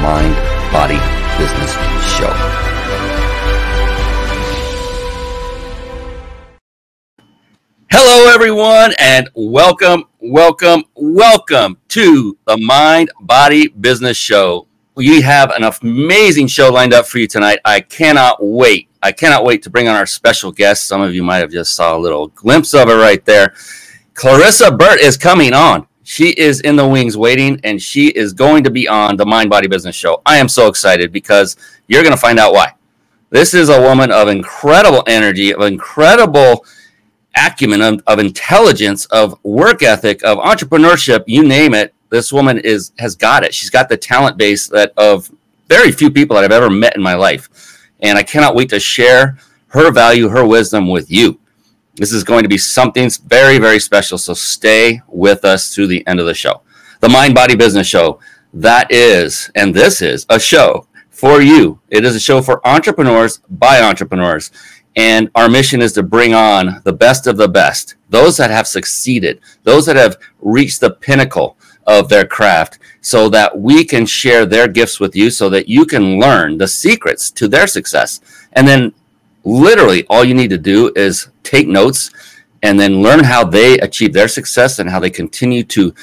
Mind Body Business Show. Hello, everyone, and welcome, welcome, welcome to the Mind Body Business Show. We have an amazing show lined up for you tonight. I cannot wait. I cannot wait to bring on our special guest. Some of you might have just saw a little glimpse of it right there. Clarissa Burt is coming on. She is in the wings waiting, and she is going to be on the Mind Body Business Show. I am so excited because you're going to find out why. This is a woman of incredible energy, of incredible acumen, of, of intelligence, of work ethic, of entrepreneurship, you name it. This woman is has got it. She's got the talent base that of very few people that I've ever met in my life. And I cannot wait to share her value, her wisdom with you. This is going to be something very, very special. So stay with us through the end of the show. The Mind Body Business Show. That is, and this is a show for you. It is a show for entrepreneurs by entrepreneurs. And our mission is to bring on the best of the best, those that have succeeded, those that have reached the pinnacle of their craft, so that we can share their gifts with you, so that you can learn the secrets to their success. And then, literally, all you need to do is take notes and then learn how they achieve their success and how they continue to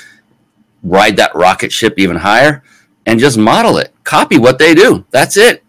ride that rocket ship even higher and just model it. Copy what they do. That's it.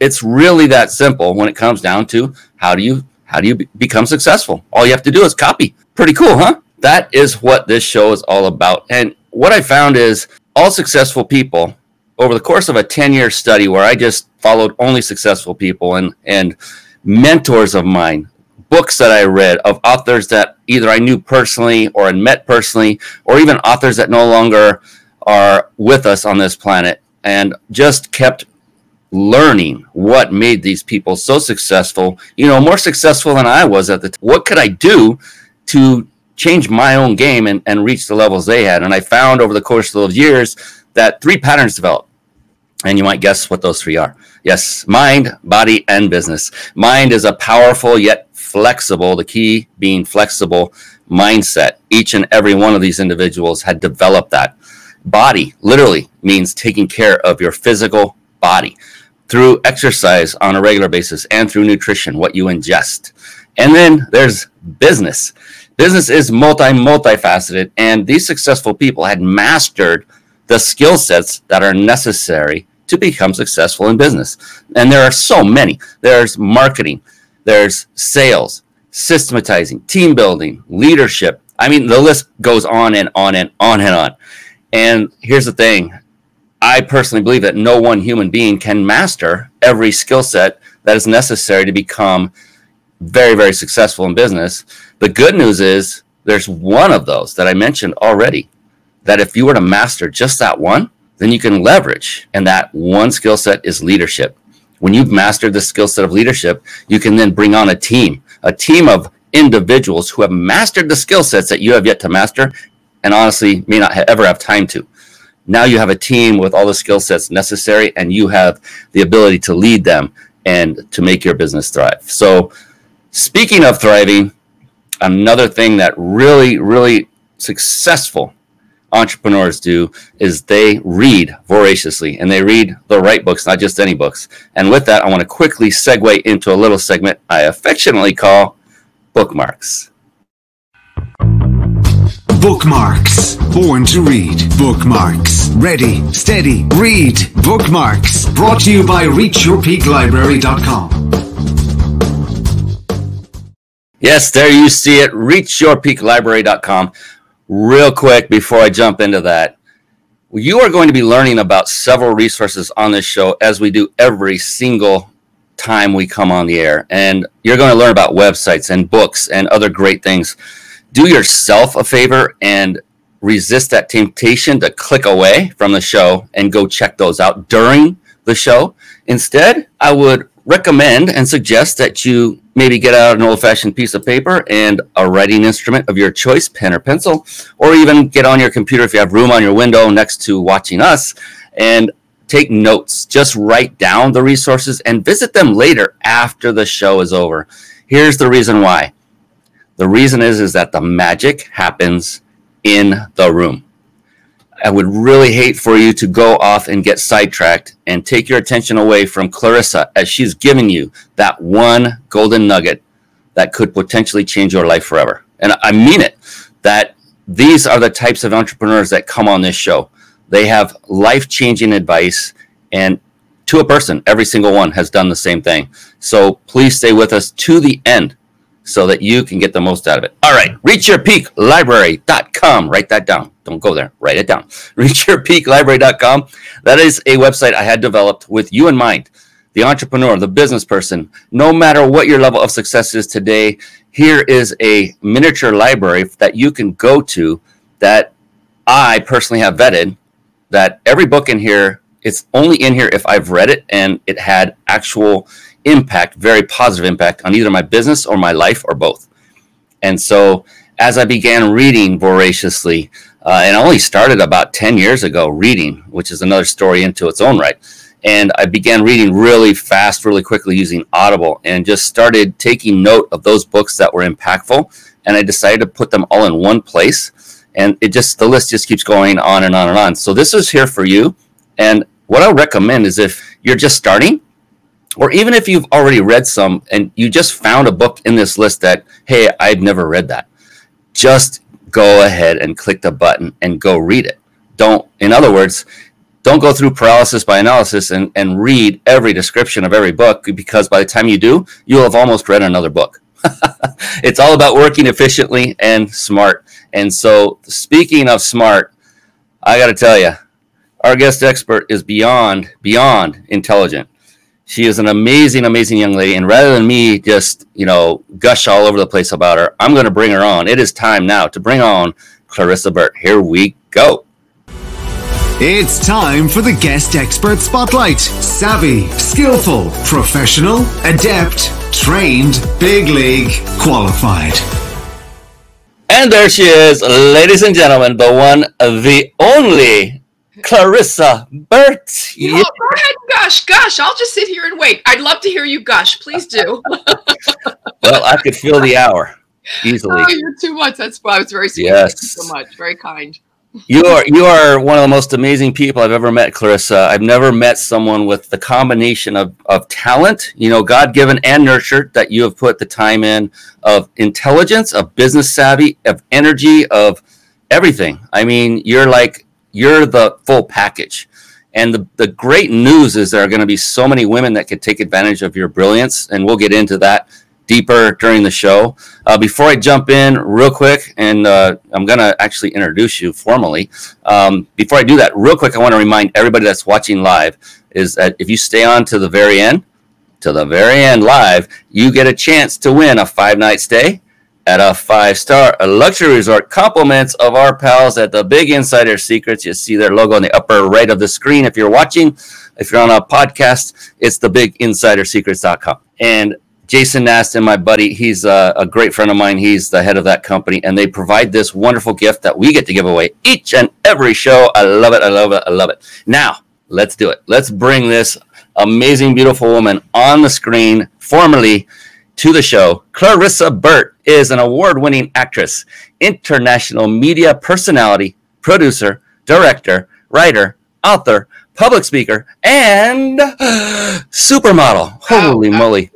It's really that simple when it comes down to how do you how do you be- become successful? All you have to do is copy. Pretty cool, huh? That is what this show is all about. And what I found is all successful people over the course of a 10-year study where I just followed only successful people and and mentors of mine, books that I read of authors that either I knew personally or had met personally, or even authors that no longer are with us on this planet, and just kept learning what made these people so successful, you know, more successful than I was at the time. What could I do to change my own game and, and reach the levels they had? And I found over the course of those years that three patterns developed. And you might guess what those three are. Yes, mind, body, and business. Mind is a powerful yet flexible, the key being flexible mindset. Each and every one of these individuals had developed that. Body literally means taking care of your physical body through exercise on a regular basis and through nutrition, what you ingest. And then there's business. Business is multi, multifaceted, and these successful people had mastered the skill sets that are necessary to become successful in business. And there are so many. There's marketing, there's sales, systematizing, team building, leadership. I mean, the list goes on and on and on and on. And here's the thing I personally believe that no one human being can master every skill set that is necessary to become very, very successful in business. The good news is there's one of those that I mentioned already that if you were to master just that one, then you can leverage. And that one skill set is leadership. When you've mastered the skill set of leadership, you can then bring on a team, a team of individuals who have mastered the skill sets that you have yet to master and honestly may not ever have time to now you have a team with all the skill sets necessary and you have the ability to lead them and to make your business thrive so speaking of thriving another thing that really really successful entrepreneurs do is they read voraciously and they read the right books not just any books and with that i want to quickly segue into a little segment i affectionately call bookmarks Bookmarks. Born to read. Bookmarks. Ready, steady, read. Bookmarks. Brought to you by ReachYourPeakLibrary.com. Yes, there you see it. ReachYourPeakLibrary.com. Real quick before I jump into that, you are going to be learning about several resources on this show as we do every single time we come on the air. And you're going to learn about websites and books and other great things do yourself a favor and resist that temptation to click away from the show and go check those out during the show. Instead, I would recommend and suggest that you maybe get out an old fashioned piece of paper and a writing instrument of your choice, pen or pencil, or even get on your computer if you have room on your window next to watching us and take notes. Just write down the resources and visit them later after the show is over. Here's the reason why. The reason is is that the magic happens in the room. I would really hate for you to go off and get sidetracked and take your attention away from Clarissa as she's giving you that one golden nugget that could potentially change your life forever. And I mean it that these are the types of entrepreneurs that come on this show. They have life changing advice, and to a person, every single one has done the same thing. So please stay with us to the end so that you can get the most out of it. All right, reachyourpeaklibrary.com. Write that down. Don't go there. Write it down. Reachyourpeaklibrary.com. That is a website I had developed with you in mind. The entrepreneur, the business person, no matter what your level of success is today, here is a miniature library that you can go to that I personally have vetted that every book in here it's only in here if I've read it and it had actual impact, very positive impact on either my business or my life or both. And so as I began reading voraciously, uh, and I only started about 10 years ago reading, which is another story into its own right. And I began reading really fast, really quickly using Audible and just started taking note of those books that were impactful. And I decided to put them all in one place. And it just, the list just keeps going on and on and on. So this is here for you. And what I recommend is if you're just starting, or even if you've already read some and you just found a book in this list that, hey, I've never read that, just go ahead and click the button and go read it. Don't, in other words, don't go through paralysis by analysis and, and read every description of every book because by the time you do, you'll have almost read another book. it's all about working efficiently and smart. And so, speaking of smart, I got to tell you, our guest expert is beyond, beyond intelligent. She is an amazing, amazing young lady. And rather than me just, you know, gush all over the place about her, I'm going to bring her on. It is time now to bring on Clarissa Burt. Here we go. It's time for the guest expert spotlight. Savvy, skillful, professional, adept, trained, big league, qualified. And there she is, ladies and gentlemen, the one, the only Clarissa Burt. You yeah. Go ahead, gush, gush. I'll just sit here and wait. I'd love to hear you gush. Please do. well, I could feel the hour easily. Oh, you're too much. That's why I was very sweet. Yes. Thank you so much. Very kind. You are you are one of the most amazing people I've ever met, Clarissa. I've never met someone with the combination of, of talent, you know, God given and nurtured that you have put the time in, of intelligence, of business savvy, of energy, of everything. I mean, you're like you're the full package. And the, the great news is there are going to be so many women that could take advantage of your brilliance. And we'll get into that deeper during the show. Uh, before I jump in, real quick, and uh, I'm going to actually introduce you formally. Um, before I do that, real quick, I want to remind everybody that's watching live is that if you stay on to the very end, to the very end live, you get a chance to win a five night stay at a five star luxury resort. Compliments of our pals at the Big Insider Secrets. You see their logo on the upper right of the screen if you're watching. If you're on a podcast, it's the biginsidersecrets.com. And Jason Naston, my buddy, he's a, a, great friend of mine. He's the head of that company, and they provide this wonderful gift that we get to give away each and every show. I love it. I love it. I love it. Now, let's do it. Let's bring this amazing, beautiful woman on the screen formally to the show. Clarissa Burt is an award winning actress, international media personality, producer, director, writer, author, public speaker, and supermodel. Holy moly.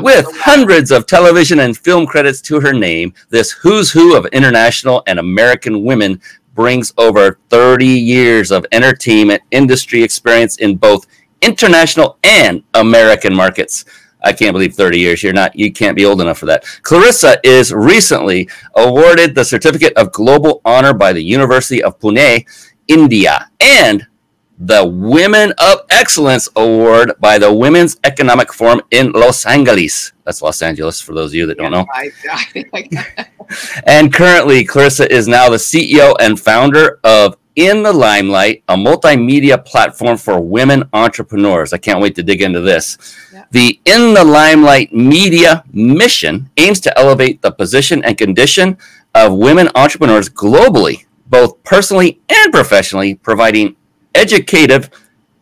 With hundreds of television and film credits to her name, this who's who of international and American women brings over 30 years of entertainment industry experience in both international and American markets. I can't believe 30 years. You're not, you can't be old enough for that. Clarissa is recently awarded the Certificate of Global Honor by the University of Pune, India, and the Women of Excellence Award by the Women's Economic Forum in Los Angeles. That's Los Angeles for those of you that don't know. and currently, Clarissa is now the CEO and founder of In the Limelight, a multimedia platform for women entrepreneurs. I can't wait to dig into this. Yeah. The In the Limelight media mission aims to elevate the position and condition of women entrepreneurs globally, both personally and professionally, providing educative,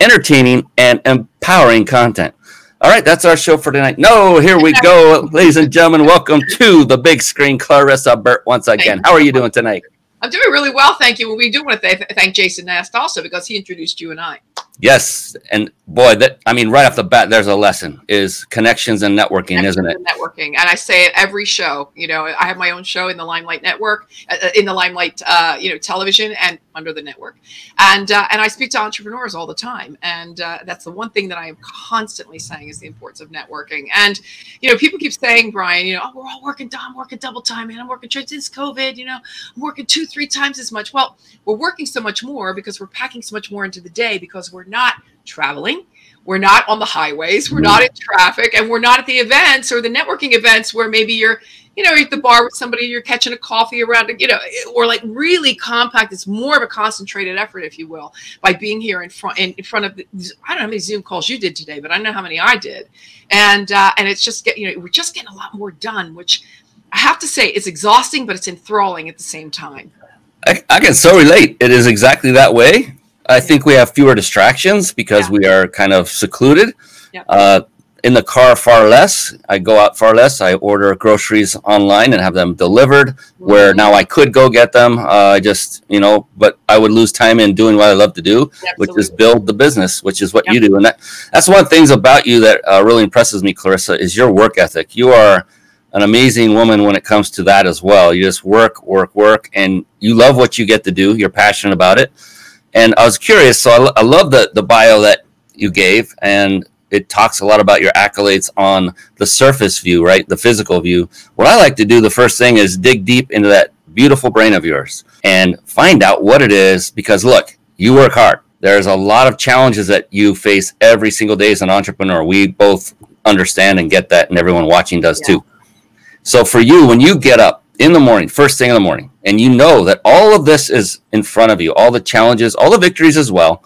entertaining, and empowering content. All right, that's our show for tonight. No, here we go, ladies and gentlemen. Welcome to the big screen, Clarissa Burt, once again. How are you doing tonight? I'm doing really well, thank you. We do want to th- thank Jason Nast also because he introduced you and I. Yes, and boy, that I mean, right off the bat, there's a lesson: is connections and networking, connections isn't it? And networking, and I say it every show. You know, I have my own show in the Limelight Network, uh, uh, in the Limelight, uh, you know, television, and under the network, and uh, and I speak to entrepreneurs all the time, and uh, that's the one thing that I am constantly saying is the importance of networking. And you know, people keep saying, Brian, you know, oh, we're all working, I'm working double time, and I'm working since COVID. You know, I'm working two, three times as much. Well, we're working so much more because we're packing so much more into the day because we're not traveling. We're not on the highways. We're not in traffic, and we're not at the events or the networking events where maybe you're, you know, at the bar with somebody, you're catching a coffee around, you know, or like really compact. It's more of a concentrated effort, if you will, by being here in front in, in front of. The, I don't know how many Zoom calls you did today, but I know how many I did, and uh, and it's just get you know we're just getting a lot more done, which I have to say is exhausting, but it's enthralling at the same time. I, I can so relate. It is exactly that way. I think we have fewer distractions because yeah. we are kind of secluded. Yeah. Uh, in the car, far less. I go out far less. I order groceries online and have them delivered. Where now I could go get them. Uh, I just, you know, but I would lose time in doing what I love to do, Absolutely. which is build the business, which is what you do. And that, that's one of the things about you that uh, really impresses me, Clarissa, is your work ethic. You are an amazing woman when it comes to that as well. You just work, work, work, and you love what you get to do. You're passionate about it and I was curious. So I, I love the the bio that you gave, and it talks a lot about your accolades on the surface view, right? The physical view. What I like to do the first thing is dig deep into that beautiful brain of yours and find out what it is. Because look, you work hard. There's a lot of challenges that you face every single day as an entrepreneur. We both understand and get that, and everyone watching does yeah. too. So for you, when you get up in the morning, first thing in the morning, and you know that all of this is in front of you, all the challenges, all the victories as well.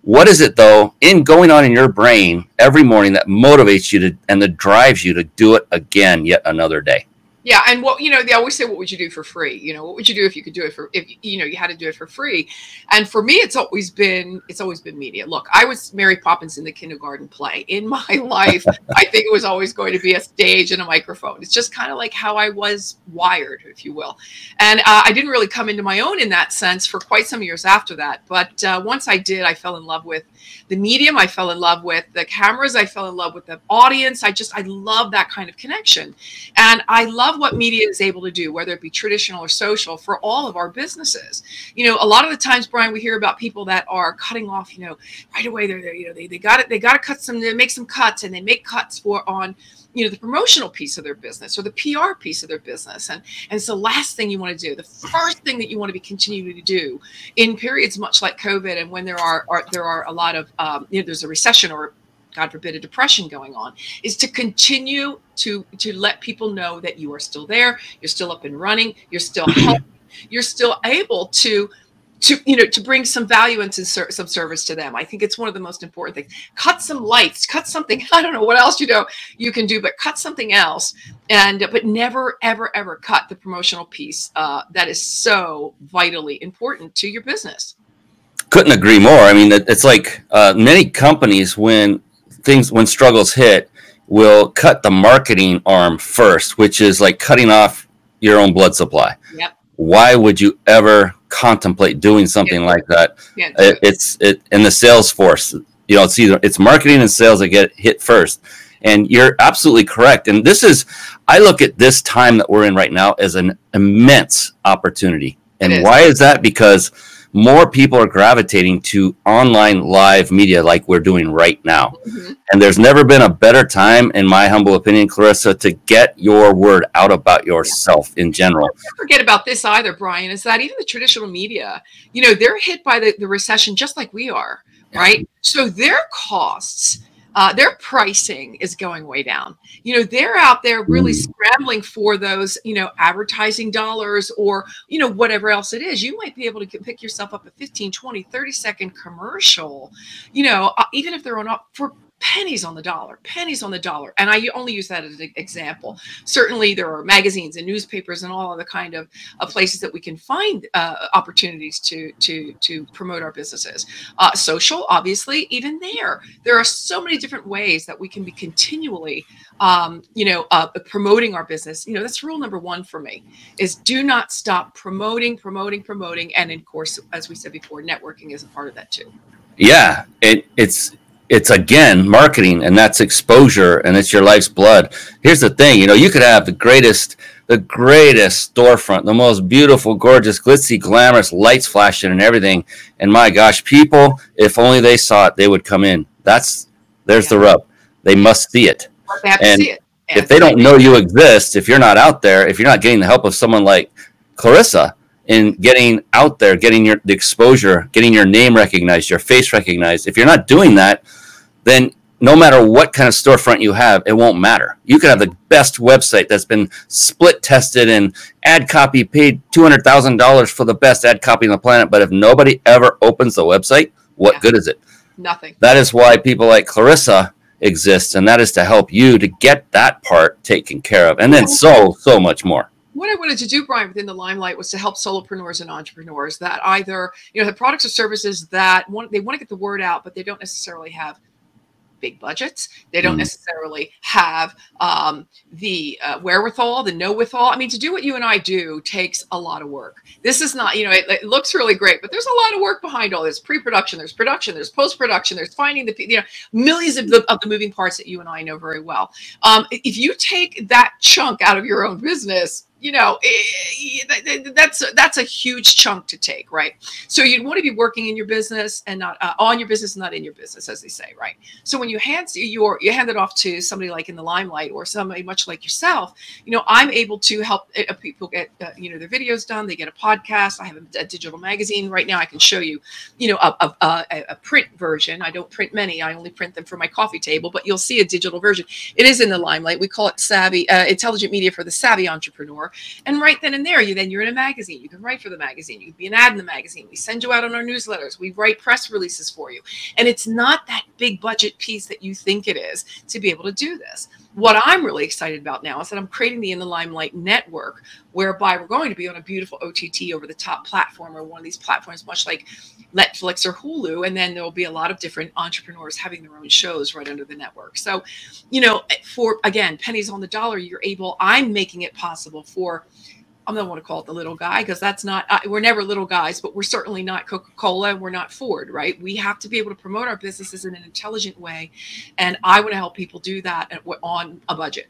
What is it though in going on in your brain every morning that motivates you to and that drives you to do it again yet another day? Yeah, and what you know, they always say, "What would you do for free?" You know, what would you do if you could do it for if you know you had to do it for free? And for me, it's always been it's always been media. Look, I was Mary Poppins in the kindergarten play. In my life, I think it was always going to be a stage and a microphone. It's just kind of like how I was wired, if you will. And uh, I didn't really come into my own in that sense for quite some years after that. But uh, once I did, I fell in love with the medium i fell in love with the cameras i fell in love with the audience i just i love that kind of connection. And i love what media is able to do whether it be traditional or social for all of our businesses. You know a lot of the times brian we hear about people that are cutting off you know right away they're, you know they, they got it they got to cut some they make some cuts and they make cuts for on you know the promotional piece of their business or the PR piece of their business. And and it's the last thing you want to do the first thing that you want to be continuing to do in periods much like COVID and when there are, are there are a lot of um, you know there's a recession or God forbid a depression going on is to continue to to let people know that you are still there you're still up and running you're still healthy you're still able to to you know to bring some value and some service to them. I think it's one of the most important things. Cut some lights cut something i don't know what else you know you can do but cut something else and but never ever ever cut the promotional piece uh, that is so vitally important to your business. Couldn't agree more. I mean it's like uh, many companies when things when struggles hit will cut the marketing arm first which is like cutting off your own blood supply. Yep why would you ever contemplate doing something like that? It, it's it in the sales force. You know, it's either it's marketing and sales that get hit first. And you're absolutely correct. And this is, I look at this time that we're in right now as an immense opportunity. And why is that? Because more people are gravitating to online live media like we're doing right now. Mm-hmm. And there's never been a better time, in my humble opinion, Clarissa, to get your word out about yourself yeah. in general. Don't forget about this either, Brian, is that even the traditional media, you know, they're hit by the, the recession just like we are, right? So their costs uh, their pricing is going way down. You know, they're out there really mm. scrambling for those, you know, advertising dollars or, you know, whatever else it is. You might be able to pick yourself up a 15, 20, 30 second commercial, you know, uh, even if they're on up for pennies on the dollar, pennies on the dollar. And I only use that as an example. Certainly, there are magazines and newspapers and all other kind of, places that we can find uh, opportunities to to to promote our businesses. Uh, social, obviously, even there, there are so many different ways that we can be continually, um, you know, uh, promoting our business. You know, that's rule number one for me: is do not stop promoting, promoting, promoting, and of course, as we said before, networking is a part of that too. Yeah, it, it's it's again marketing and that's exposure and it's your life's blood. Here's the thing, you know, you could have the greatest the greatest storefront, the most beautiful, gorgeous, glitzy, glamorous lights flashing and everything. And my gosh, people, if only they saw it, they would come in. That's there's yeah. the rub. They must see it. They have and to see it. if they don't know you exist, if you're not out there, if you're not getting the help of someone like Clarissa, in getting out there, getting your the exposure, getting your name recognized, your face recognized. If you're not doing that, then no matter what kind of storefront you have, it won't matter. You can have the best website that's been split tested and ad copy paid $200,000 for the best ad copy on the planet. But if nobody ever opens the website, what yeah. good is it? Nothing. That is why people like Clarissa exist. And that is to help you to get that part taken care of. And then so, so much more what I wanted to do, Brian, within the limelight was to help solopreneurs and entrepreneurs that either, you know, have products or services that want they want to get the word out, but they don't necessarily have big budgets. They don't mm. necessarily have um, the uh, wherewithal, the know withal. I mean, to do what you and I do takes a lot of work. This is not, you know, it, it looks really great, but there's a lot of work behind all this pre-production. There's production. There's post-production. There's finding the, you know, millions of the, of the moving parts that you and I know very well. Um, if you take that chunk out of your own business, you know eh, eh, that's that's a huge chunk to take right? So you want to be working in your business and not uh, on your business not in your business as they say right? So when you hand your you hand it off to somebody like in the limelight or somebody much like yourself you know i'm able to help uh, people get uh, you know their videos done they get a podcast i have a, a, digital magazine right now i can show you you know a, a, a print version. I don't print many i only print them for my coffee table but you'll see a digital version. It is in the limelight we call it savvy uh, intelligent media for the savvy entrepreneur and right then and there, you then you're in a magazine. You can write for the magazine. You can be an ad in the magazine. We send you out on our newsletters. We write press releases for you. And it's not that big budget piece that you think it is to be able to do this. What I'm really excited about now is that I'm creating the In the Limelight network, whereby we're going to be on a beautiful OTT over the top platform or one of these platforms, much like Netflix or Hulu. And then there'll be a lot of different entrepreneurs having their own shows right under the network. So, you know, for again, pennies on the dollar, you're able, I'm making it possible for I don't want to call it the little guy because that's not, uh, we're never little guys, but we're certainly not Coca Cola and we're not Ford, right? We have to be able to promote our businesses in an intelligent way. And I want to help people do that on a budget.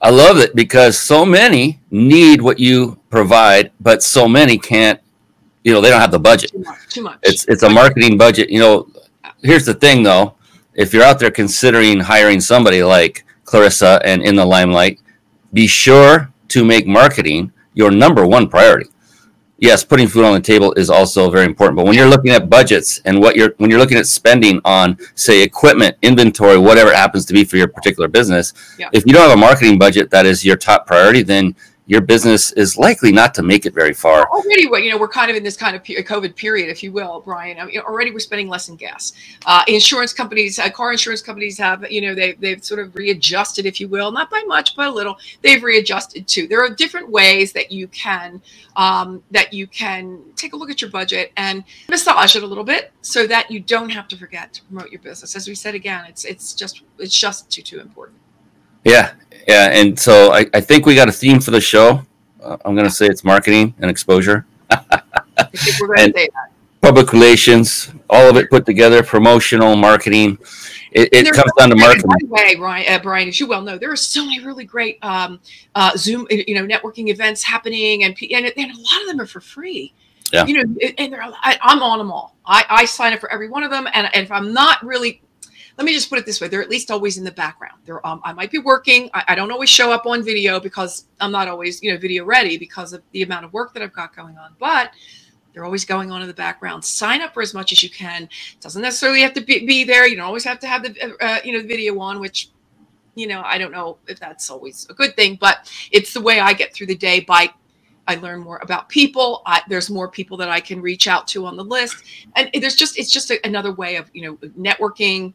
I love it because so many need what you provide, but so many can't, you know, they don't have the budget. Too much. Too much. It's, it's a marketing budget. You know, here's the thing though if you're out there considering hiring somebody like Clarissa and in the limelight, be sure to make marketing your number one priority. Yes, putting food on the table is also very important. But when you're looking at budgets and what you're when you're looking at spending on, say, equipment, inventory, whatever it happens to be for your particular business, yeah. if you don't have a marketing budget that is your top priority, then your business is likely not to make it very far. Already, you know, we're kind of in this kind of COVID period, if you will, Brian. I mean, already we're spending less in gas. Uh, insurance companies, uh, car insurance companies have, you know, they, they've sort of readjusted, if you will, not by much, but a little. They've readjusted too. There are different ways that you can um, that you can take a look at your budget and massage it a little bit so that you don't have to forget to promote your business. As we said again, it's it's just it's just too too important. Yeah, yeah, and so I, I think we got a theme for the show. Uh, I'm going to say it's marketing and exposure. and Public relations, all of it put together, promotional marketing. It, it comes down to marketing. By the way, Brian, uh, Brian, as you well know, there are so many really great um, uh, Zoom, you know, networking events happening, and, and and a lot of them are for free. Yeah. You know, and they're, I, am on them all. I, I sign up for every one of them, and, and if I'm not really let me just put it this way they're at least always in the background they're um, i might be working I, I, don't always show up on video because i'm not always you know video ready because of the amount of work that i've got going on but They're always going on in the background. Sign up for as much as you can. it Doesn't necessarily have to be, be there. You don't always have to have the uh, you know the video on, which you know I don't know if that's always a good thing, but it's the way I get through the day by I learn more about people. I, there's more people that I can reach out to on the list, and there's just it's just a, another way of you know networking.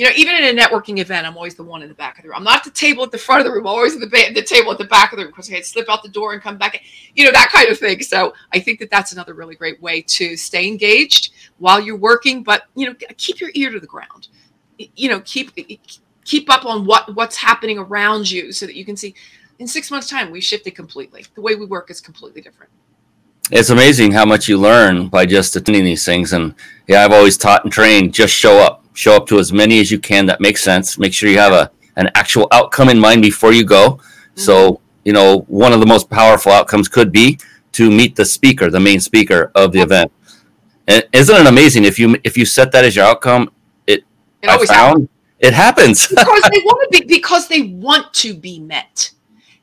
You know, even in a networking event, I'm always the one in the back of the room. I'm not at the table at the front of the room. I'm always at the, ba- the table at the back of the room because I can slip out the door and come back. You know that kind of thing. So I think that that's another really great way to stay engaged while you're working, but you know, keep your ear to the ground. You know, keep keep up on what what's happening around you so that you can see in six months' time, we shifted completely. The way we work is completely different. It's amazing how much you learn by just attending these things. And yeah, I've always taught and trained just show up, show up to as many as you can that makes sense. Make sure you have a an actual outcome in mind before you go. Mm-hmm. So, you know, one of the most powerful outcomes could be to meet the speaker, the main speaker of the event. And isn't it amazing if you if you set that as your outcome? It, it I found happens. it happens because they want to be because they want to be met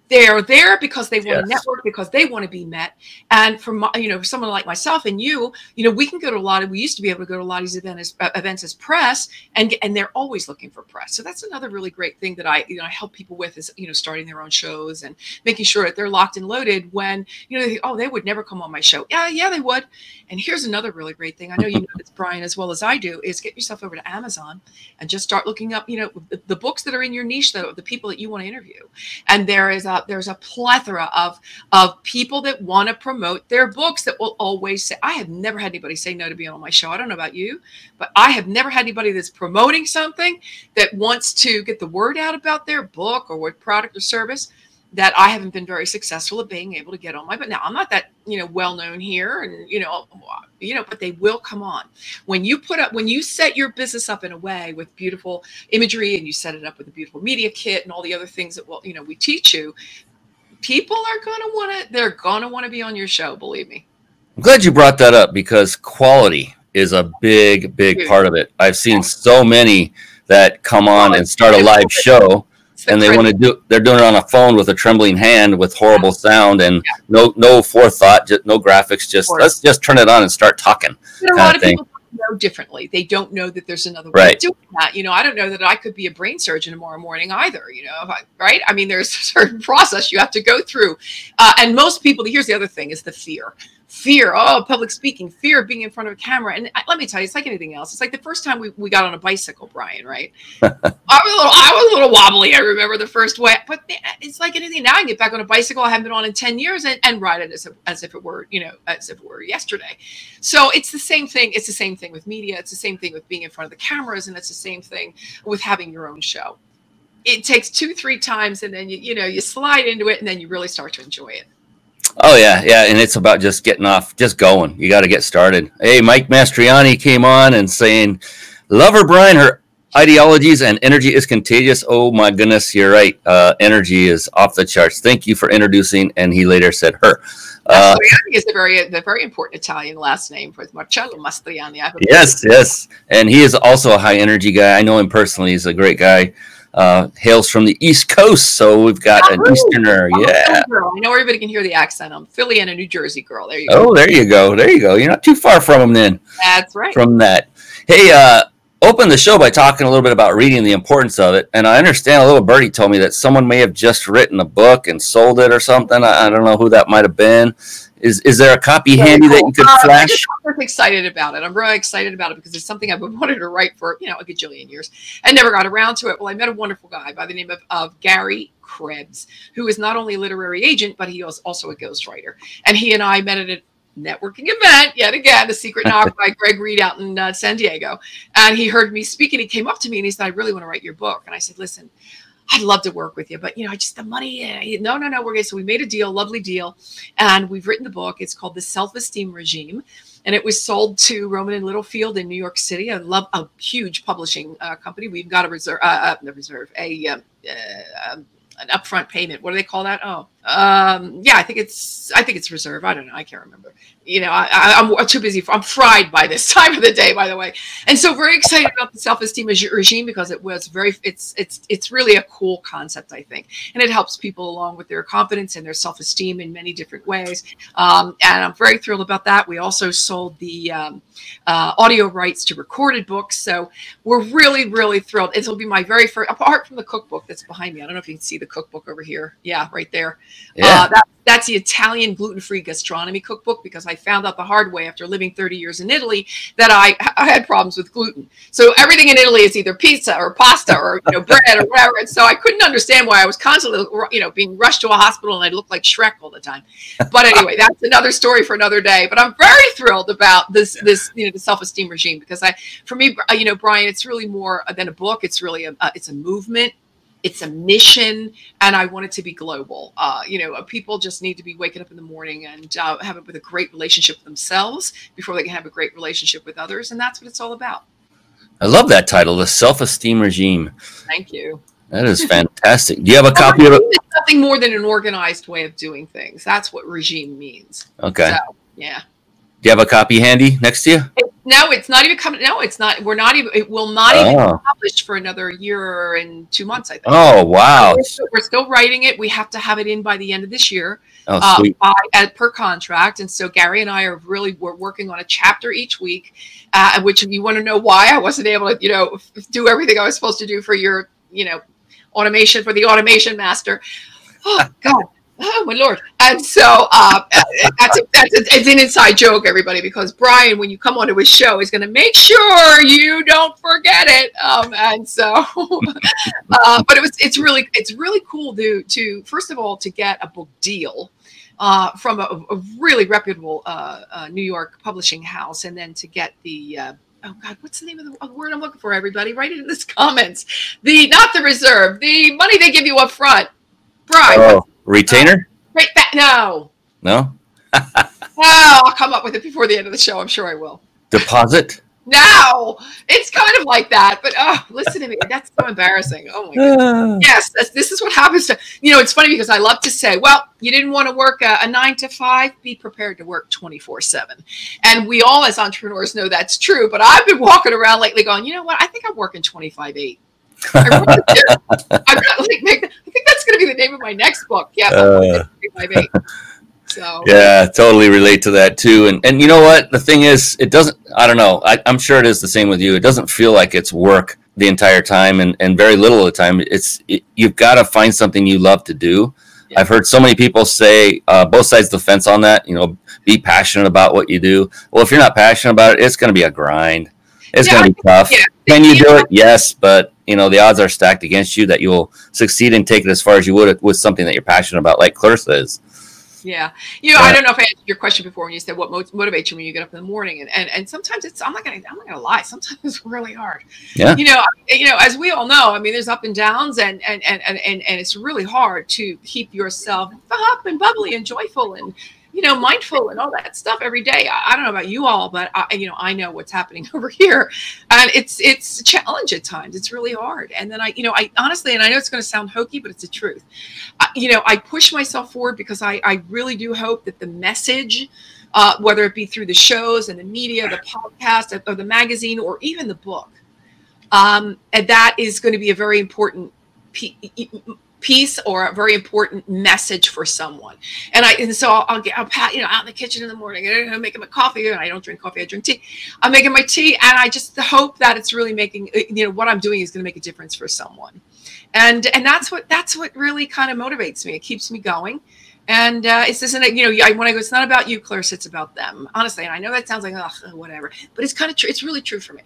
they're there because they want yes. to network because they want to be met. And for my, you know someone like myself and you you know we can go to a lot of we used to be able to go to a lot of these events as, uh, events as press and and they're always looking for press. So that's another really great thing that i you know i help people with is you know starting their own shows and making sure that they're locked and loaded when you know they, oh they would never come on my show. Yeah yeah they would. And here's another really great thing. I know you know this brian as well as i do is get yourself over to amazon and just start looking up you know the, the books that are in your niche though the people that you want to interview. And there is a there's a plethora of of people that want to promote their books that will always say i have never had anybody say no to being on my show. I don't know about you but i have never had anybody that's promoting something that wants to get the word out about their book or what product or service that I haven't been very successful at being able to get on my but now I'm not that you know well known here and you know you know but they will come on. When you put up when you set your business up in a way with beautiful imagery and you set it up with a beautiful media kit and all the other things that will you know we teach you people are going to want to they're going to want to be on your show believe me. I'm glad you brought that up because quality is a big big part of it. I've seen so many that come on and start a live show and they want to do they're doing it on a phone with a trembling hand with horrible sound and yeah. no no forethought just no graphics just let's just turn it on and start talking a lot of, people know differently. They don't know that there's another way right. of doing that. You know i don't know that i could be a brain surgeon tomorrow morning either you know I, right? I mean there's a certain process you have to go through. Uh, and most people here's the other thing is the fear fear oh public speaking fear of being in front of a camera. And I, let me tell you it's like anything else. It's like the first time we, we got on a bicycle brian right? I was a little i was a little wobbly i remember the first way but it's like anything. Now i get back on a bicycle i haven't been on in 10 years and, and ride it as if, as if it were you know as if it were yesterday. So it's the same thing it's the same thing with media it's the same thing with being in front of the cameras and it's the same thing with having your own show. It takes two three times and then you you know you slide into it and then you really start to enjoy it Oh yeah, yeah, and it's about just getting off, just going. You got to get started. Hey, Mike Mastroianni came on and saying, "Love her, Brian. Her ideologies and energy is contagious." Oh my goodness, you're right. Uh, energy is off the charts. Thank you for introducing. And he later said her. Uh, Mastroianni is a very, the very important Italian last name for Marcello Mastroianni. Yes, yes, and he is also a high energy guy. I know him personally. He's a great guy uh, hails from the East Coast, so we've got an Easterner. yeah, I know everybody can hear the accent. I'm Philly and a New Jersey girl. There you go. Oh, there you go. There you go. You're not too far from them then. That's right. From that. Hey, uh, open the show by talking a little bit about reading the importance of it. And I understand a little birdie told me that someone may have just written a book and sold it or something. I, I don't know who that might have been. Is is there a copy so handy cool. that you could uh, flash? I'm excited about it. I'm really excited about it because it's something I've been wanting to write for you know a gajillion years and never got around to it. Well, I met a wonderful guy by the name of, of Gary Krebs, who is not only a literary agent but he was also a ghostwriter. And he and I met at a networking event yet again, the secret knock by Greg Reid out in uh, San Diego. And he heard me speak and he came up to me and he said, "I really want to write your book." And I said, "Listen." I'd love to work with you, but you know, I just the money. No, no, no. We're good. So we made a deal, lovely deal, and we've written the book. It's called The Self Esteem Regime, and it was sold to Rowman and Littlefield in New York City. I love a huge publishing uh, company. We've got a reserve, uh, uh, reserve, a um, uh, um, an upfront payment. What do they call that? Oh, um yeah i think it's i think it's reserve. I don't know. I can't remember. You know I, I, am too busy i'm fried by this time of the day by the way. And so very excited about the self-esteem regime because it was very it's it's it's really a cool concept i think. And it helps people along with their confidence and their self-esteem in many different ways. Um, and i'm very thrilled about that. We also sold the um, uh, audio rights to recorded books. So we're really really thrilled. Will be my very first apart from the cookbook that's behind me. I don't know if you can see the cookbook over here. Yeah right there yeah. Uh, that, that's the Italian gluten-free gastronomy cookbook because I found out the hard way after living 30 years in Italy that I, I had problems with gluten. So everything in Italy is either pizza or pasta or you know bread or whatever. And so I couldn't understand why I was constantly you know being rushed to a hospital and I looked like Shrek all the time. But anyway, that's another story for another day. But I'm very thrilled about this this you know the self-esteem regime because I for me you know Brian it's really more than a book. It's really a it's a movement it's a mission and i want it to be global. Uh, you know people just need to be waking up in the morning and uh, have a, with a great relationship with themselves before they can have a great relationship with others and that's what it's all about. I love that title the self-esteem regime. Thank you. That is fantastic. Do you have a copy of it? nothing more than an organized way of doing things. That's what regime means. Okay. So, yeah do you have a copy handy next to you it, no, it's not even coming. No, it's not. We're not even. It will not even oh. be published for another year and two months. I think. Oh wow! We're still, we're still, writing it. We have to have it in by the end of this year. Oh, uh, sweet. Uh, by, at, per contract, and so Gary and I are really we're working on a chapter each week. Uh, which, if you want to know why I wasn't able to, you know, do everything I was supposed to do for your, you know, automation for the automation master. Oh God, Oh my lord! And so uh, that's, a, that's a, it's an inside joke, everybody, because Brian, when you come onto his show, is going to make sure you don't forget it. Um, and so, uh, but it was it's really it's really cool to to first of all to get a book deal. Uh, from a, a, really reputable uh, uh, New York publishing house, and then to get the uh, oh god what's the name of the word i'm looking for everybody write it in the comments the not the reserve the money they give you up front brian oh. Retainer? Uh, right back. No. No? oh, I'll come up with it before the end of the show. I'm sure I will. Deposit? No, it's kind of like that, but oh, listen to me. That's so embarrassing. Oh my god. yes, this is what happens to you know. It's funny because I love to say, well, you didn't want to work a, a nine to five. Be prepared to work twenty four seven. And we all, as entrepreneurs, know that's true. But I've been walking around lately, going, you know what? I think I'm working twenty five eight. I, really I'm like, I think that's going to be the name of my next book. Yeah. Uh, so yeah, totally relate to that too. And and you know what? The thing is, it doesn't. I don't know. I, am sure it is the same with you. It doesn't feel like it's work the entire time, and and very little of the time. It's it, you've got to find something you love to do. Yeah. I've heard so many people say uh, both sides of the fence on that. You know, be passionate about what you do. Well, if you're not passionate about it, it's going to be a grind. It's yeah, going to be tough. Yeah. Can you do it? Yes, but you know the odds are stacked against you that you'll succeed and take it as far as you would with something that you're passionate about, like Clarissa is. Yeah, you know, I don't know if I answered your question before when you said what motivates you when you get up in the morning, and and, and sometimes it's I'm not gonna I'm not gonna lie, sometimes it's really hard. Yeah, you know, you know, as we all know, I mean, there's up and downs, and and and and and, and it's really hard to keep yourself up and bubbly and joyful and you know, mindful and all that stuff every day. I, I don't know about you all, but I, you know, I know what's happening over here, and it's it's a challenge at times. It's really hard. And then I, you know, I honestly, and I know it's going to sound hokey, but it's the truth. I, you know, I push myself forward because I I really do hope that the message. Uh, whether it be through the shows and the media, the podcast, or the magazine, or even the book, um, and that is going to be a very important piece or a very important message for someone. And I and so I'll, I'll get I'll pat you know out in the kitchen in the morning and I'm making my coffee and I don't drink coffee I drink tea. I'm making my tea and I just hope that it's really making you know what I'm doing is going to make a difference for someone. And and that's what that's what really kind of motivates me. It keeps me going. And uh, it's it, you know, I, when I go, it's not about you, Clarissa, it's about them. Honestly, and I know that sounds like, oh, whatever, but it's kind of true. It's really true for me.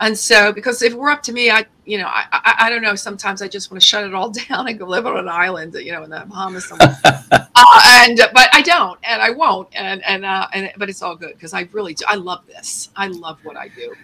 And so, because if we're up to me, I, you know, I, I, I, don't know. Sometimes I just want to shut it all down and go live on an island, you know, in the Bahamas somewhere. uh, and but I don't, and I won't, and and uh, and but it's all good because I really do. I love this. I love what I do.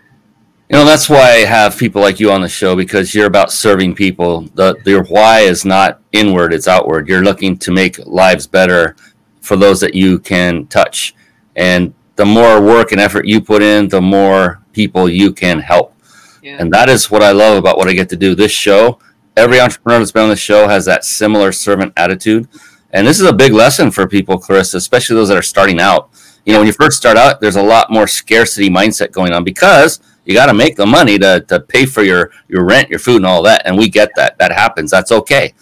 You know, that's why I have people like you on the show because you're about serving people. The your why is not inward; it's outward. You're looking to make lives better for those that you can touch, and the more work and effort you put in, the more people you can help. Yeah. And that is what I love about what I get to do. This show, every entrepreneur that's been on the show has that similar servant attitude. And this is a big lesson for people, Clarissa, especially those that are starting out. You know, when you first start out, there's a lot more scarcity mindset going on because you got to make the money to, to pay for your, your rent, your food, and all that. And we get that. That happens. That's okay.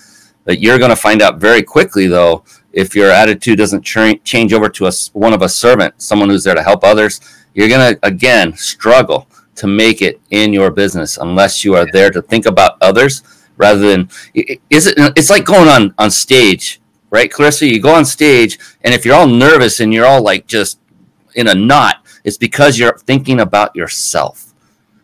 But you're going to find out very quickly, though, if your attitude doesn't ch- change over to a, one of a servant, someone who's there to help others, you're going to, again, struggle to make it in your business unless you are there to think about others rather than is it it's like going on on stage right clarissa? You go on stage and if you're all nervous and you're all like just in a knot it's because you're thinking about yourself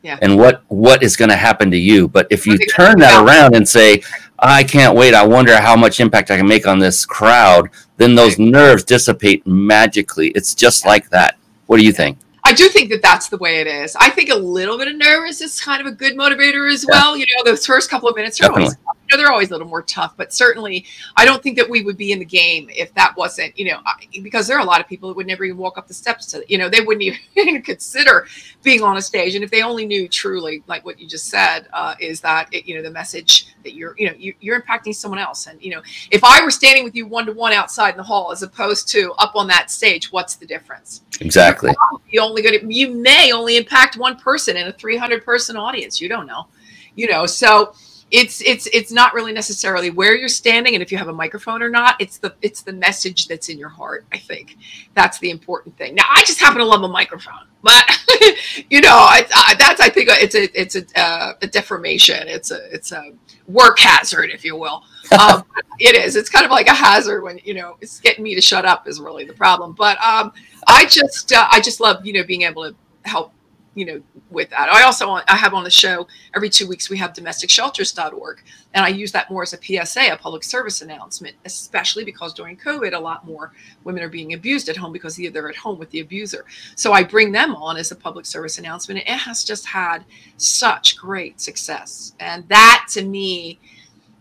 yeah. and what what is going to happen to you. But if you turn that around and say i can't wait. I wonder how much impact i can make on this crowd then those nerves dissipate magically. It's just like that. What do you think? I do think that that's the way it is. I think a little bit of nervous is kind of a good motivator as well. You know, those first couple of minutes are Definitely. always know, they're always a little more tough, but certainly I don't think that we would be in the game if that wasn't, you know, because there are a lot of people that would never even walk up the steps to, you know, they wouldn't even consider being on a stage. And if they only knew truly, like what you just said, uh, is that, it, you know, the message that you're, you know, you, you're impacting someone else. And, you know, if I were standing with you one to one outside in the hall as opposed to up on that stage, what's the difference? Exactly. You only going to, you may only impact one person in a 300 person audience. You don't know, you know, so, it's it's it's not really necessarily where you're standing and if you have a microphone or not. It's the it's the message that's in your heart i think. That's the important thing. Now i just happen to love a microphone but you know I, I, that's i think it's a it's a, uh, a deformation. It's a it's a work hazard if you will. Um, it is. It's kind of like a hazard when you know it's getting me to shut up is really the problem. But um, i just uh, i just love you know being able to help you know, with that. I also I have on the show every two weeks we have domesticshelters.org, and I use that more as a PSA, a public service announcement, especially because during COVID, a lot more women are being abused at home because they're at home with the abuser. So I bring them on as a public service announcement. and It has just had such great success, and that to me.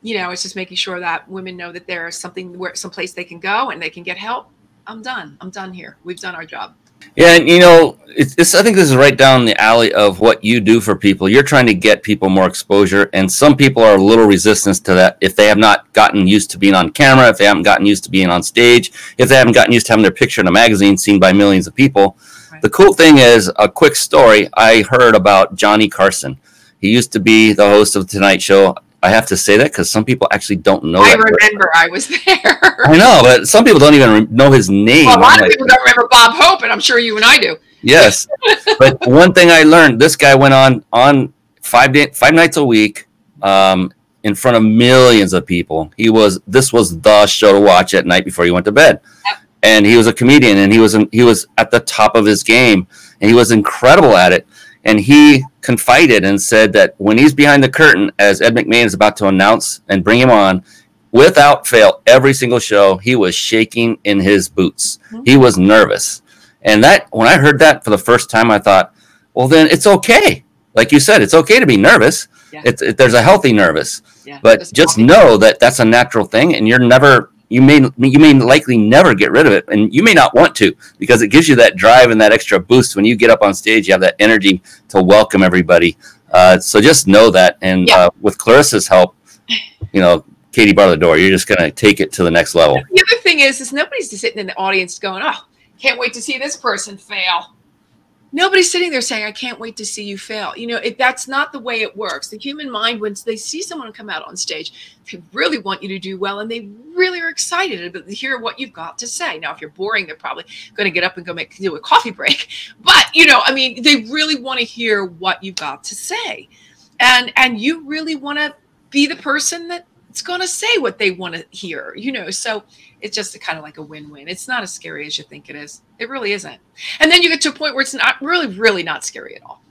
You know, it's just making sure that women know that there is something where someplace they can go and they can get help. I'm done. I'm done here. We've done our job. Yeah, and you know, it's, it's, I think this is right down the alley of what you do for people. You're trying to get people more exposure, and some people are a little resistant to that if they have not gotten used to being on camera, if they haven't gotten used to being on stage, if they haven't gotten used to having their picture in a magazine seen by millions of people. Right. The cool thing is, a quick story I heard about Johnny Carson. He used to be the host of the Tonight Show. I have to say that because some people actually don't know. I remember person. I was there. I know, but some people don't even know his name. Well, a lot I'm of like, people don't remember Bob Hope, and I'm sure you and I do. Yes, but one thing I learned: this guy went on on five day, five nights a week, um, in front of millions of people. He was this was the show to watch at night before you went to bed, yep. and he was a comedian, and he was he was at the top of his game, and he was incredible at it and he confided and said that when he's behind the curtain, as Ed McMahon is about to announce and bring him on, without fail, every single show, he was shaking in his boots. Mm-hmm. He was nervous. And that, when I heard that for the first time, I thought, well, then it's okay. Like you said, it's okay to be nervous. Yeah. It's, it, there's a healthy nervous, yeah, but just know that that's a natural thing, and you're never you may you may likely never get rid of it and you may not want to because it gives you that drive and that extra boost. When you get up on stage you have that energy to welcome everybody. Uh, so just know that and yeah. uh, with clarissa's help you know katie bar the door you're just going to take it to the next level. The other thing is is nobody's just sitting in the audience going oh can't wait to see this person fail nobody's sitting there saying i can't wait to see you fail you know it, that's not the way it works the human mind when they see someone come out on stage they really want you to do well and they really are excited to hear what you've got to say now if you're boring they're probably going to get up and go make do a coffee break but you know i mean they really want to hear what you've got to say and and you really want to be the person that's going to say what they want to hear, you know. So it's just kind of like a win-win. It's not as scary as you think it is. It really isn't. And then you get to a point where it's not really, really not scary at all.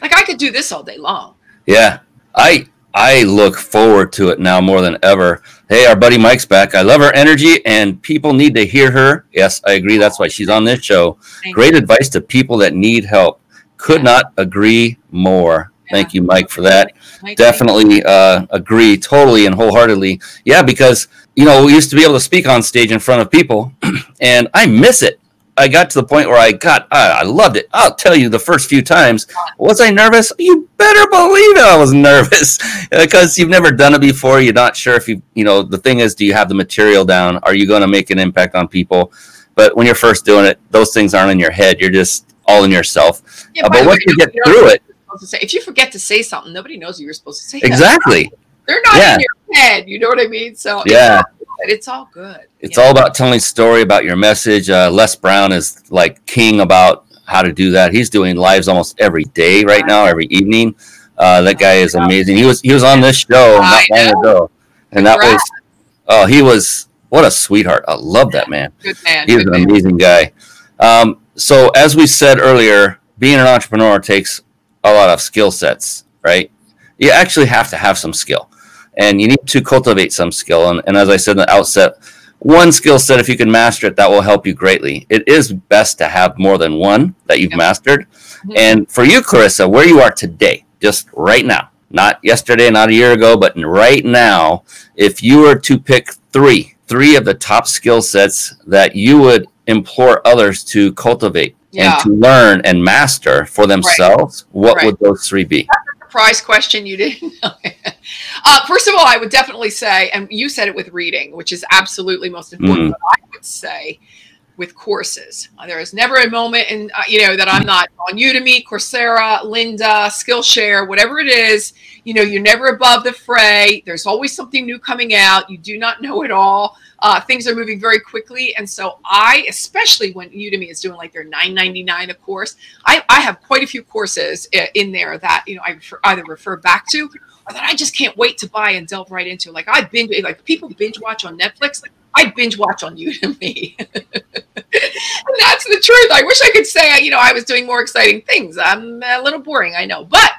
Like I could do this all day long. Yeah, I I look forward to it now more than ever. Hey, our buddy Mike's back. I love her energy, and people need to hear her. Yes, I agree. That's why she's on this show. Thank Great you. advice to people that need help. Could yeah. not agree more. Yeah. Thank you, Mike, for that. Definitely uh, agree totally and wholeheartedly. Yeah, because you know we used to be able to speak on stage in front of people, and I miss it. I got to the point where I got, I, I loved it. I'll tell you, the first few times, was I nervous? You better believe it. I was nervous because you've never done it before. You're not sure if you, you know, the thing is, do you have the material down? Are you going to make an impact on people? But when you're first doing it, those things aren't in your head. You're just all in yourself. Yeah, Uh, but once you get through it. If you forget to say something, nobody knows what you're supposed to say. exactly. They're not Yeah. in your head. You know what I mean? So Yeah. It's all good. It's all about telling story about your message. Uh, Les Brown is like king about how to do that. He's doing lives almost every day right now, every evening. Uh, that guy is amazing. He was he was on this show not long ago, and that was oh he was what a sweetheart. I love that man. good man. He's an man. amazing guy. Um, so as we said earlier, being an entrepreneur takes a lot of skill sets, right? You actually have to have some skill, and you need to cultivate some skill. And, and as I said in the outset, one skill set, if you can master it, that will help you greatly. It is best to have more than one that you've mastered. Mhm. And for you, Clarissa, where you are today, just right now, not yesterday, not a year ago, but right now, if you were to pick three, three of the top skill sets that you would implore others to cultivate Yeah. and to learn and master for themselves, what Right. would those three be? Surprise question you didn't know. uh, first of all, I would definitely say, and you said it with reading, which is absolutely most important. Mm. But I would say with courses, Uh, there is never a moment in uh, you know that I'm not on Udemy, Coursera, Lynda, Skillshare, whatever it is. You know, you're never above the fray. There's always something new coming out. You do not know it all. Uh, things are moving very quickly, and so I, especially when Udemy is doing like their 9.99 a course, I, I have quite a few courses in there that you know I refer, either refer back to or that I just can't wait to buy and delve right into. Like I binge, like people binge watch on Netflix. I binge watch on Udemy. and that's the truth. I wish I could say, you know, I was doing more exciting things. I'm a little boring, I know, but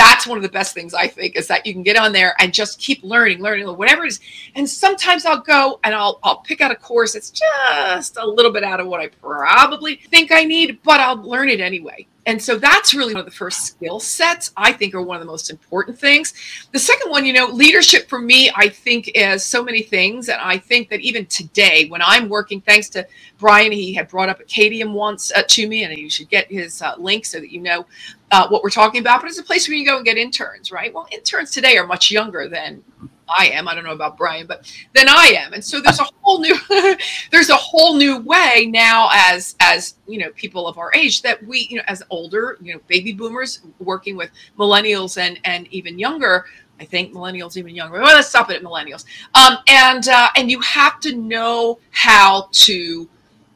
that's one of the best things I think is that you can get on there and just keep learning, learning, whatever it is. And sometimes I'll go and I'll I'll pick out a course that's just a little bit out of what I probably think I need, but I'll learn it anyway. And so that's really one of the first skill sets I think are one of the most important things. The second one, you know, leadership for me, I think is so many things. And I think that even today, when I'm working, thanks to Brian, he had brought up Acadium once uh, to me, and you should get his uh, link so that you know uh, what we're talking about. But it's a place where you go and get interns, right? Well, interns today are much younger than I am. I don't know about Brian, but than I am. And so there's a whole new there's a whole new way now as as you know people of our age that we you know as older you know baby boomers working with millennials and and even younger. I think millennials even younger. Well, let's stop it at millennials. Um, and uh, and you have to know how to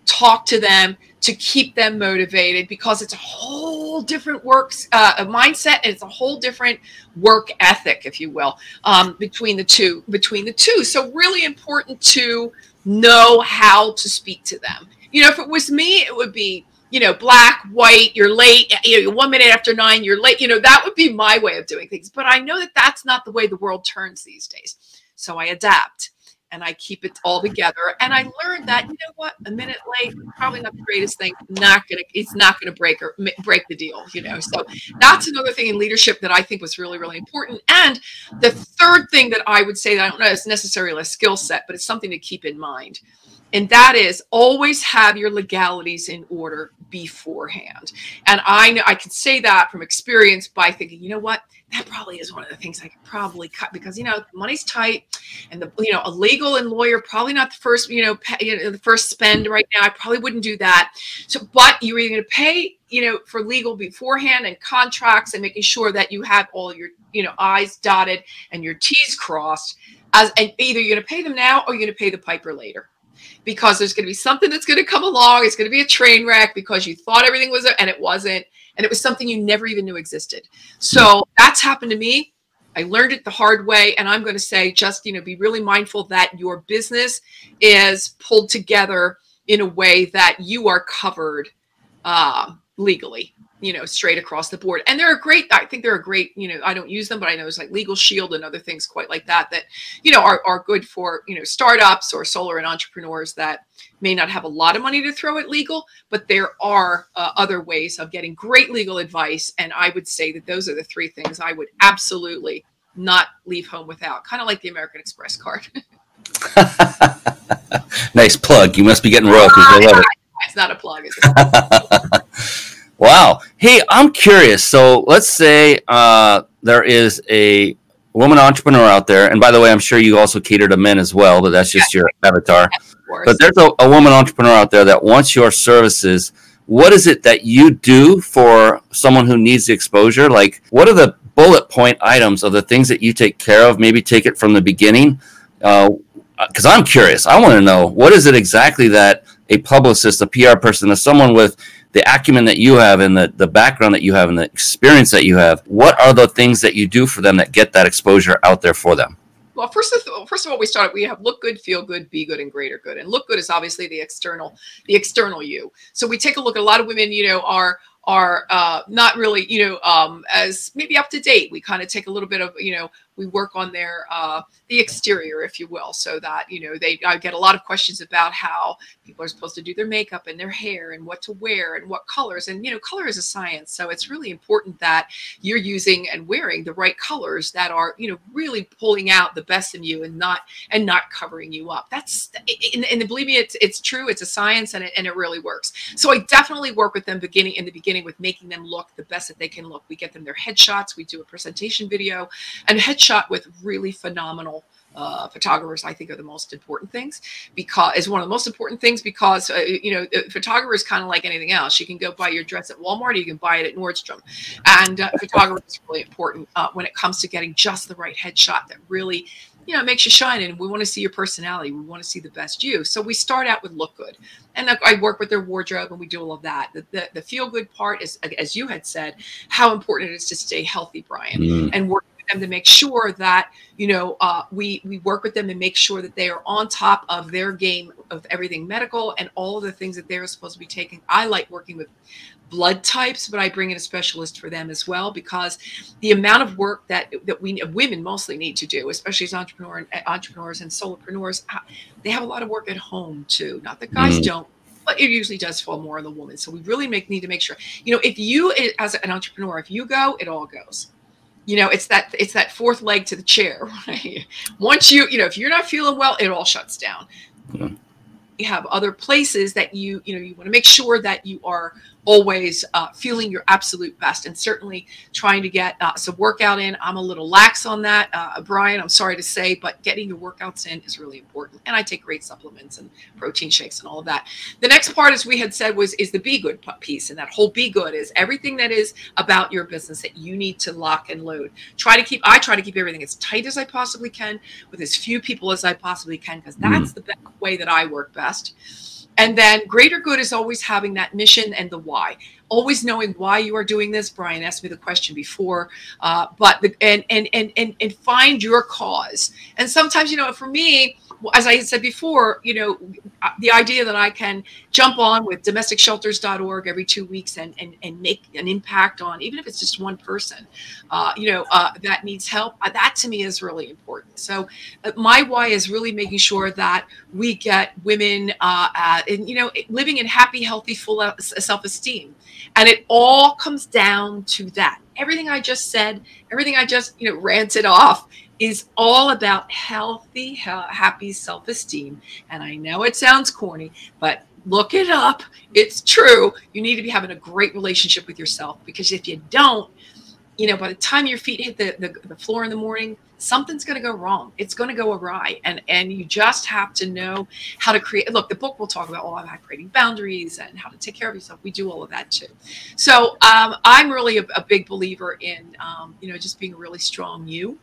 talk to them to keep them motivated because it's a whole different works uh, mindset and it's a whole different work ethic if you will um, between the two between the two. So really important to know how to speak to them. You know if it was me it would be you know black white you're late you know one minute after nine you're late you know that would be my way of doing things. But i know that that's not the way the world turns these days. So i adapt and I keep it all together. And I learned that you know what, a minute late, probably not the greatest thing. Not gonna, it's not gonna break or break the deal, you know. So that's another thing in leadership that I think was really, really important. And the third thing that I would say that I don't know is necessarily a skill set, but it's something to keep in mind. And that is always have your legalities in order beforehand. And I know I can say that from experience by thinking, you know what, that probably is one of the things I could probably cut because you know money's tight, and the you know a legal and lawyer probably not the first you know, pay, you know the first spend right now. I probably wouldn't do that. So, but you're going to pay you know for legal beforehand and contracts and making sure that you have all your you know I's dotted and your T's crossed. As and either you're going to pay them now or you're going to pay the piper later because there's going to be something that's going to come along. It's going to be a train wreck because you thought everything was and it wasn't, and it was something you never even knew existed. So that's happened to me. I learned it the hard way, and I'm going to say just you know be really mindful that your business is pulled together in a way that you are covered um, legally you know straight across the board and they're a great i think they're a great you know i don't use them but i know it's like LegalShield and other things quite like that that you know are, are good for you know startups or solar and entrepreneurs that may not have a lot of money to throw at legal but there are uh, other ways of getting great legal advice and i would say that those are the three things i would absolutely not leave home without kind of like the american express card nice plug. You must be getting royalties. I love it. It's not a plug. Wow. Hey, I'm curious. So let's say uh, there is a woman entrepreneur out there, and by the way, I'm sure you also cater to men as well, but that's just yeah. your avatar. But there's a, a woman entrepreneur out there that wants your services. What is it that you do for someone who needs the exposure? Like, what are the bullet point items of the things that you take care of? Maybe take it from the beginning. Because uh, I'm curious. I want to know what is it exactly that a publicist, a PR person, or someone with the acumen that you have and the, the background that you have and the experience that you have, what are the things that you do for them that get that exposure out there for them? Well, first of first of all, we started. We have look good, feel good, be good, and greater good. And look good is obviously the external, the external you. So we take a look a lot of women. You know, are are uh, not really, you know, um, as maybe up to date. We kind of take a little bit of, you know, we work on their uh, the exterior, if you will, so that you know they. I get a lot of questions about how people are supposed to do their makeup and their hair and what to wear and what colors. And you know, color is a science, so it's really important that you're using and wearing the right colors that are you know really pulling out the best in you and not and not covering you up. That's and, and believe me, it's it's true. It's a science and it and it really works. So I definitely work with them beginning in the beginning with making them look the best that they can look. We get them their headshots. We do a presentation video and headshot shot with really phenomenal uh, photographers i think are the most important things because is one of the most important things because uh, you know photographer is kind of like anything else. You can go buy your dress at walmart or you can buy it at nordstrom. And uh, photography is really important uh, when it comes to getting just the right headshot that really you know it makes you shine. And we want to see your personality. We want to see the best you. So we start out with look good. And i work with their wardrobe and we do all of that. The, the, the feel good part is as you had said how important it is to stay healthy brian mm. and work them to make sure that you know uh, we we work with them and make sure that they are on top of their game of everything medical and all of the things that they're supposed to be taking. I like working with blood types, but I bring in a specialist for them as well because the amount of work that that we women mostly need to do, especially as entrepreneur entrepreneurs and solopreneurs, uh, they have a lot of work at home too. Not that guys mm. don't, but it usually does fall more on the woman. So we really make need to make sure, you know, if you as an entrepreneur, if you go, it all goes you know it's that it's that fourth leg to the chair right once you you know if you're not feeling well it all shuts down mm-hmm. you have other places that you you know you want to make sure that you are always uh, feeling your absolute best and certainly trying to get uh, some workout in. I'm a little lax on that, uh, Brian. I'm sorry to say, but getting your workouts in is really important. And I take great supplements and protein shakes and all of that. The next part, as we had said, was is the be good piece, and that whole be good is everything that is about your business that you need to lock and load. Try to keep. I try to keep everything as tight as I possibly can with as few people as I possibly can because that's mm. the best way that I work best. And then greater good is always having that mission and the why. Always knowing why you are doing this. Brian asked me the question before, uh, but the, and, and and and and find your cause. And sometimes, you know, for me, as I said before, you know, uh, the idea that I can jump on with domesticshelters.org every two weeks and, and, and make an impact on, even if it's just one person, uh, you know, uh, that needs help, uh, that to me is really important. So uh, my why is really making sure that we get women, uh, and, you know, living in happy, healthy, full self-esteem. And it all comes down to that. Everything I just said, everything I just, you know, ranted off is all about healthy, happy self esteem. And I know it sounds corny, but look it up. It's true. You need to be having a great relationship with yourself because if you don't, you know, by the time your feet hit the, the, the floor in the morning, something's going to go wrong. It's going to go awry. And, and you just have to know how to create. Look, the book will talk about all about creating boundaries and how to take care of yourself. We do all of that too. So um, I'm really a, a, big believer in, um, you know, just being a really strong you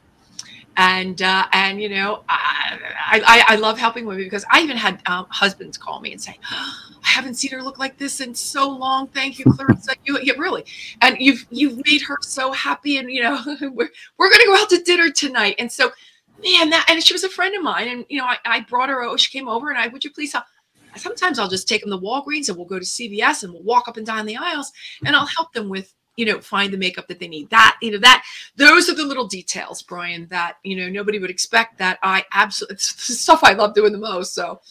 and uh, and you know I, I, I love helping women because I even had um, husbands call me and say oh, I haven't seen her look like this in so long. Thank you, Clarissa. You yeah, really, and you've you've made her so happy, and you know we're we're gonna go out to dinner tonight, and so man that and she was a friend of mine, and you know I, I brought her. Oh, she came over, and I would you please help. Sometimes I'll just take them to Walgreens and we'll go to CVS and we'll walk up and down the aisles and I'll help them with you know find the makeup that they need. That you know that those are the little details brian that you know nobody would expect that i absolutely it's the stuff i love doing the most. So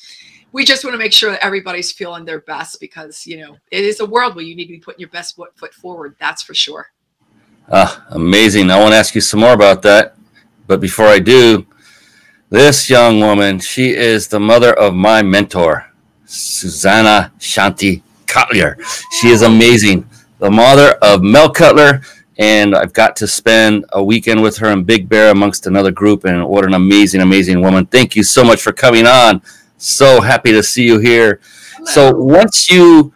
we just want to make sure that everybody's feeling their best because you know it is a world where you need to be putting your best foot, foot forward that's for sure. Ah amazing. I want to ask you some more about that. But before i do this young woman she is the mother of my mentor susanna shanti Cutler. She is amazing. The mother of Mel Cutler. And I've got to spend a weekend with her in Big Bear amongst another group. And what an amazing, amazing woman. Thank you so much for coming on. So happy to see you here. Hello. So once you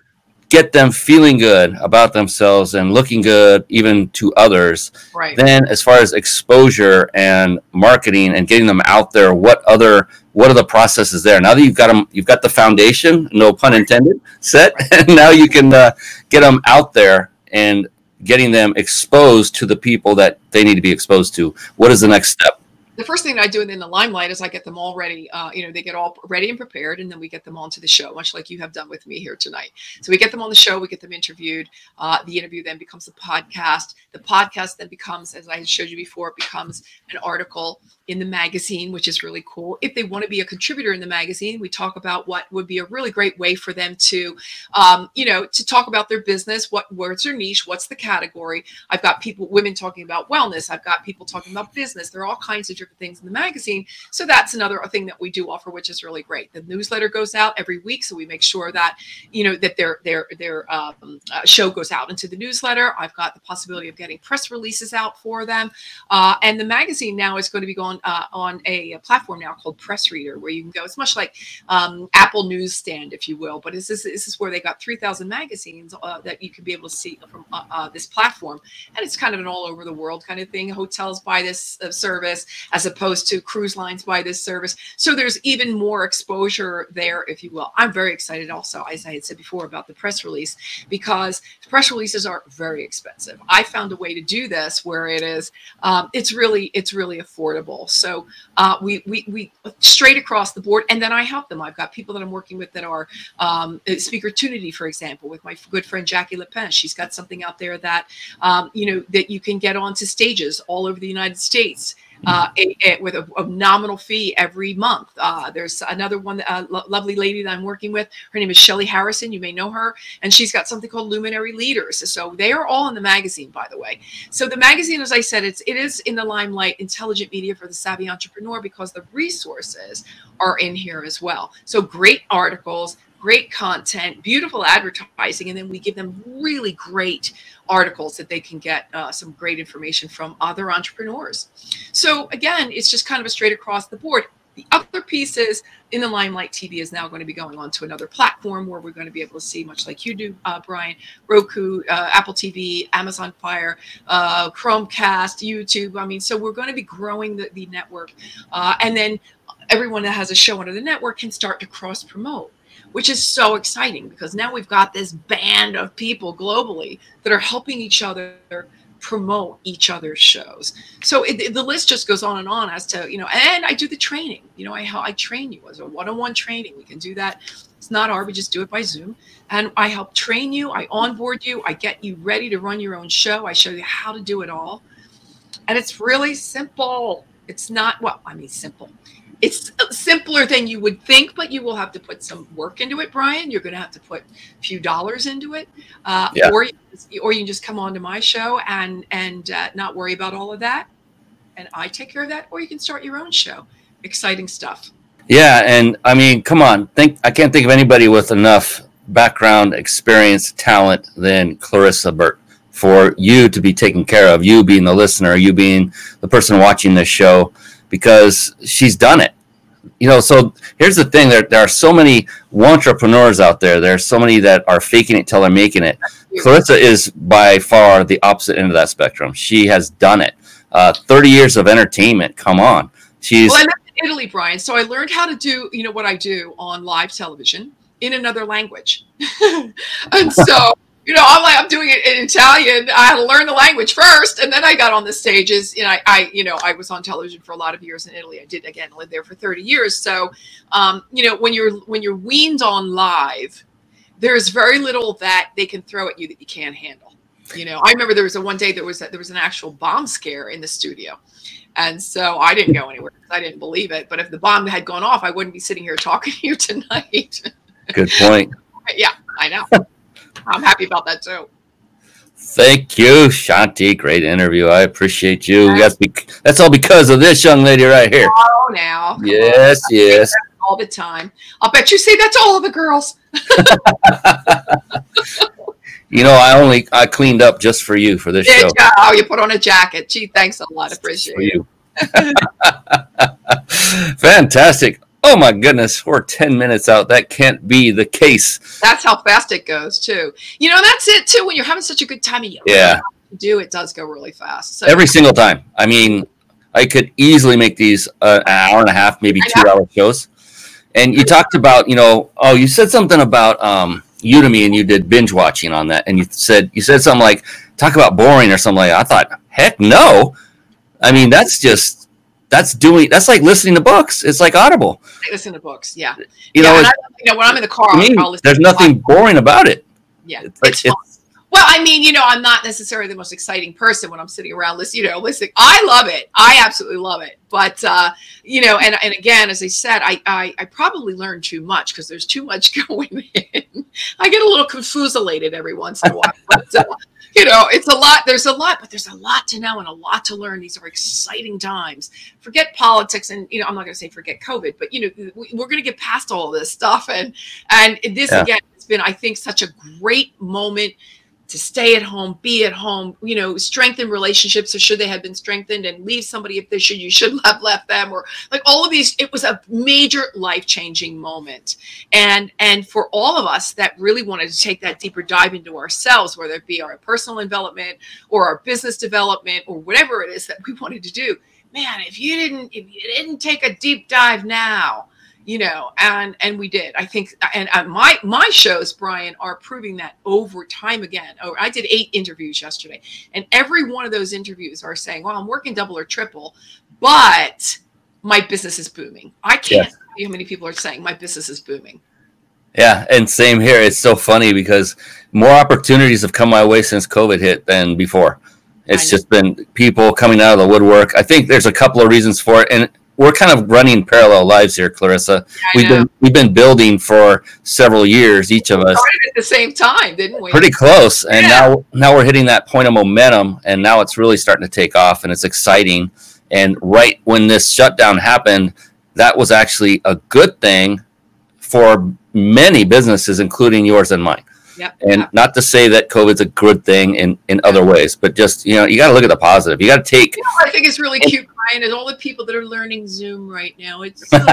get them feeling good about themselves and looking good even to others right. then as far as exposure and marketing and getting them out there what other what are the processes there? Now that you've got them you've got the foundation no pun intended set and now you can uh, get them out there and getting them exposed to the people that they need to be exposed to. What is the next step the first thing I do in the limelight is I get them all ready. Uh, you know, they get all ready and prepared, and then we get them onto the show, much like you have done with me here tonight. So we get them on the show, we get them interviewed. Uh, the interview then becomes a podcast. The podcast then becomes, as I showed you before, becomes an article in the magazine, which is really cool. If they want to be a contributor in the magazine, we talk about what would be a really great way for them to, um, you know, to talk about their business. What words their niche? What's the category? I've got people, women talking about wellness. I've got people talking about business. There are all kinds of different things in the magazine. So that's another thing that we do offer, which is really great. The newsletter goes out every week, so we make sure that you know that their their their um, uh, show goes out into the newsletter. I've got the possibility of getting press releases out for them, uh, and the magazine now is going to be going on uh, on a, platform now called PressReader, where you can go. It's much like um, Apple Newsstand, if you will, but this is this is where they got three thousand magazines uh, that you can be able to see from uh, uh, this platform, and it's kind of an all over the world kind of thing. Hotels buy this uh, service as opposed to cruise lines buy this service, so there's even more exposure there, if you will. I'm very excited also, as I had said before, about the press release because press releases are very expensive. I found a way to do this where it is um, it's really it's really affordable. So uh, we, we, we straight across the board, and then I help them. I've got people that I'm working with that are um, SpeakerTunity, for example, with my good friend Jackie Lapin. She's got something out there that um, you know that you can get onto stages all over the United States uh, a, a, with a, a, nominal fee every month. Uh, there's another one, a uh, lo- lovely lady that I'm working with. Her name is Shelly Harrison. You may know her, and she's got something called Luminary Leaders. So they are all in the magazine, by the way. So the magazine, as I said, it's it is in the limelight, intelligent media for the savvy entrepreneur, because the resources are in here as well. So great articles, great content, beautiful advertising, and then we give them really great articles that they can get uh, some great information from other entrepreneurs. So again, it's just kind of a straight across the board. The other piece is in the Limelight TV is now going to be going on to another platform where we're going to be able to see, much like you do, uh, Brian, Roku, uh, Apple TV, Amazon Fire, uh, Chromecast, YouTube. I mean, so we're going to be growing the, the network. Uh, and then everyone that has a show under the network can start to cross promote which is so exciting because now we've got this band of people globally that are helping each other promote each other's shows. So it, the list just goes on and on as to, you know, and I do the training. You know, I, I train you as a one on one training. We can do that. It's not hard. We just do it by Zoom. And I help train you. I onboard you. I get you ready to run your own show. I show you how to do it all. And it's really simple. It's not, well, I mean, simple it's simpler than you would think, but you will have to put some work into it, Brian. You're going to have to put a few dollars into it, uh, yeah. or you, or you can just come on to my show and and uh, not worry about all of that, and I take care of that. Or you can start your own show. Exciting stuff. Yeah, and I mean, come on, think I can't think of anybody with enough background, experience, talent than Clarissa Burt for you to be taken care of. You being the listener, you being the person watching this show because she's done it. You know, so here's the thing: there, there are so many entrepreneurs out there. There are so many that are faking it till they're making it. Clarissa is by far the opposite end of that spectrum. She has done it. Uh, Thirty years of entertainment. Come on, she's. Well, I'm in Italy, Brian. So I learned how to do, you know, what I do on live television in another language, and so you know, I'm like, I'm doing it in Italian. I had to learn the language first, and then I got on the stages. You know, I, I, you know, I was on television for a lot of years in Italy. I did again live there for 30 years. So, um, you know, when you're when you're weaned on live, there's very little that they can throw at you that you can't handle. You know, I remember there was a one day there was a, there was an actual bomb scare in the studio, and so I didn't go anywhere because I didn't believe it. But if the bomb had gone off, I wouldn't be sitting here talking to you tonight. Good point. yeah, I know. I'm happy about that too. Thank you, Shanti. Great interview. I appreciate you. That's, be- that's all because of this young lady right here. Oh, now. Yes, yes. all the time. I'll bet you say that's all of the girls. you know, I only I cleaned up just for you for this show. Oh, you put on a jacket. Gee, thanks a lot. Appreciate it. Fantastic. Oh my goodness, we're 10 minutes out. That can't be the case. That's how fast it goes, too. You know, that's it, too. When you're having such a good time, you yeah. do, it does go really fast. So, Every single time. I mean, I could easily make these uh, an hour and a half, maybe two hour shows. And you talked about, you know, oh, you said something about um, Udemy and you did binge watching on that. And you said, you said something like, talk about boring or something like that. I thought, heck no. I mean, that's just that's doing that's like listening to books. It's like Audible. I listen to books, yeah. You yeah, know, I, you know, when I'm in the car, I'll, there's nothing boring about it. Yeah, it's, it's, it's well, I mean, you know, I'm not necessarily the most exciting person when I'm sitting around listening. You know, listening. I love it. I absolutely love it. But uh, you know, and and again, as I said, I I, I probably learn too much because there's too much going in. I get a little confuselated every once in a while. But, uh, you know, it's a lot. There's a lot, but there's a lot to know and a lot to learn. These are exciting times. Forget politics, and you know, I'm not going to say forget COVID, but you know, we, are going to get past all this stuff, and and this yeah. again has been, I think, such a great moment to stay at home, be at home, you know, strengthen relationships or should they have been strengthened and leave somebody if they should, you should have left them or like all of these, it was a major life-changing moment. And and for all of us that really wanted to take that deeper dive into ourselves, whether it be our personal development or our business development or whatever it is that we wanted to do, man, if you didn't if you didn't take a deep dive now, you know and and we did. I think and uh, my my shows brian are proving that over time again. Oh i did eight interviews yesterday and every one of those interviews are saying well i'm working double or triple but my business is booming. I can't tell you how many people are saying my business is booming. Yeah and same here. It's so funny because more opportunities have come my way since covid hit than before. It's just been people coming out of the woodwork. I think there's a couple of reasons for it and we're kind of running parallel lives here, Clarissa. Yeah, we've know. been we've been building for several years, each of us. at the same time, didn't we? Pretty close, and yeah. now now we're hitting that point of momentum, and now it's really starting to take off, and it's exciting. And right when this shutdown happened, that was actually a good thing for many businesses, including yours and mine. Yep. And not to say that COVID's a good thing in, in other ways, but just, you know, you got to look at the positive. You got to take. You know, I think it's really cute, Brian, is all the people that are learning Zoom right now. It's so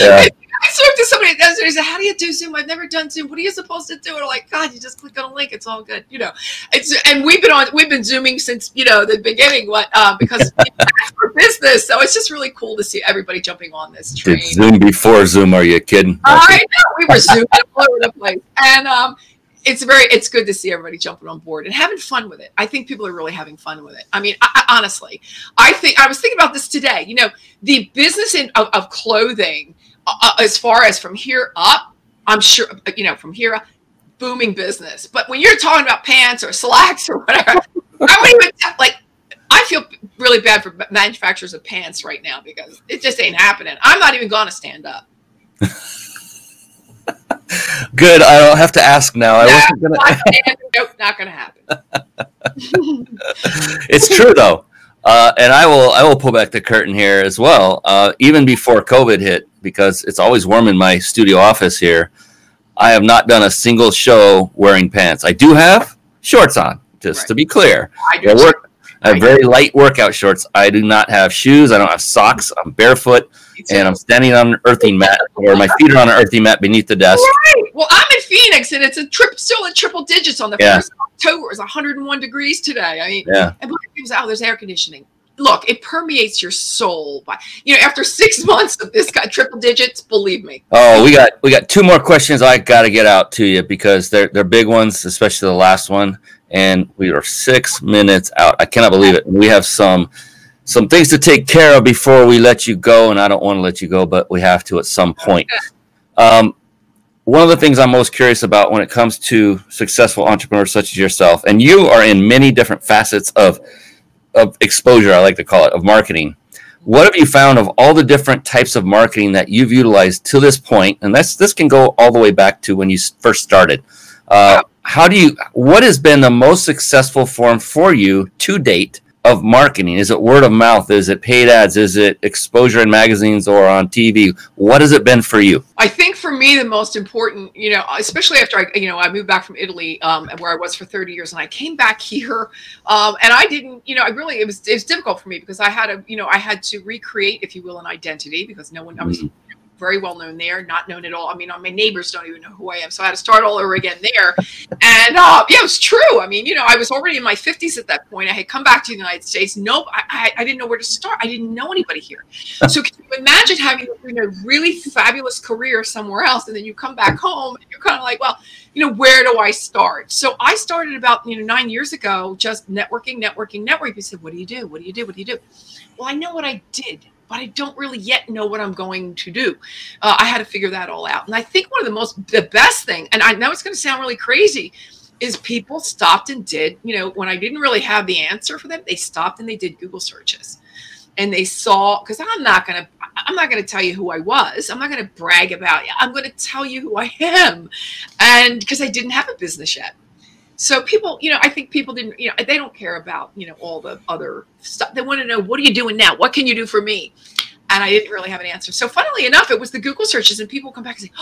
yeah. I spoke to somebody does it. He said, "How do you do Zoom? I've never done Zoom. What are you supposed to do?" And I'm like, "God, you just click on a link. It's all good." You know, it's and we've been on we've been zooming since you know the beginning. What uh, because for business, so it's just really cool to see everybody jumping on this train. Did Zoom before Zoom? Are you kidding? I know we were zooming all over the place, and um, it's very it's good to see everybody jumping on board and having fun with it. I think people are really having fun with it. I mean, I, I, honestly, I think I was thinking about this today. You know, the business in, of, of clothing uh, uh, as far as from here up, I'm sure, you know, from here up, booming business. But when you're talking about pants or slacks or whatever, I wouldn't even like. I feel really bad for manufacturers of pants right now because it just ain't happening. I'm not even going to stand up. Good. I don't have to ask now. I wasn't gonna. nope, not going to happen. it's true though. Uh, and I will I will pull back the curtain here as well. Uh, even before COVID hit, because it's always warm in my studio office here. I have not done a single show wearing pants. I do have shorts on, just right. to be clear. I, do work. I have very light workout shorts. I do not have shoes. I don't have socks. I'm barefoot, and I'm standing on an earthing mat, or my feet are on an earthing mat beneath the desk. Right. Well, I'm in Phoenix, and it's a trip still at triple digits on the yeah. first October. It's 101 degrees today. I mean, yeah. And people say, "Oh, there's air conditioning." Look, it permeates your soul. You know, after six months of this guy triple digits, believe me. Oh, we got we got two more questions I got to get out to you because they're they're big ones, especially the last one. And we are six minutes out. I cannot believe it. We have some some things to take care of before we let you go, and I don't want to let you go, but we have to at some point. Um, one of the things I'm most curious about when it comes to successful entrepreneurs such as yourself, and you are in many different facets of of exposure, I like to call it, of marketing. What have you found of all the different types of marketing that you've utilized to this point? And that's this can go all the way back to when you first started. Uh, how do you? What has been the most successful form for you to date of marketing? Is it word of mouth? Is it paid ads? Is it exposure in magazines or on TV? What has it been for you? I think for me, the most important, you know, especially after I, you know, I moved back from Italy, um, where I was for 30 years, and I came back here, um, and I didn't, you know, I really, it was, it was difficult for me because I had a, you know, I had to recreate, if you will, an identity because no one, I was Mm-hmm. Very well known there, not known at all. I mean, my neighbors don't even know who I am, so I had to start all over again there. And uh, yeah, it was true. I mean, you know, I was already in my 50s at that point. I had come back to the United States. Nope, I, I, I didn't know where to start. I didn't know anybody here. So can you imagine having you know, really fabulous career somewhere else, and then you come back home and you're kind of like, well, you know, where do I start? So I started about you know nine years ago, just networking, networking, networking. You said, what do you do? What do you do? What do you do? Well, I know what I did but I don't really yet know what I'm going to do. Uh, I had to figure that all out. And I think one of the most, the best thing, and I know it's going to sound really crazy, is people stopped and did, you know, when I didn't really have the answer for them, they stopped and they did Google searches. And they saw, because I'm not going to, I'm not going to tell you who I was. I'm not going to brag about it. I'm going to tell you who I am. And because I didn't have a business yet so people you know i think people didn't you know they don't care about you know all the other stuff. They want to know what are you doing now? What can you do for me? And i didn't really have an answer. So funnily enough it was the google searches and people come back and say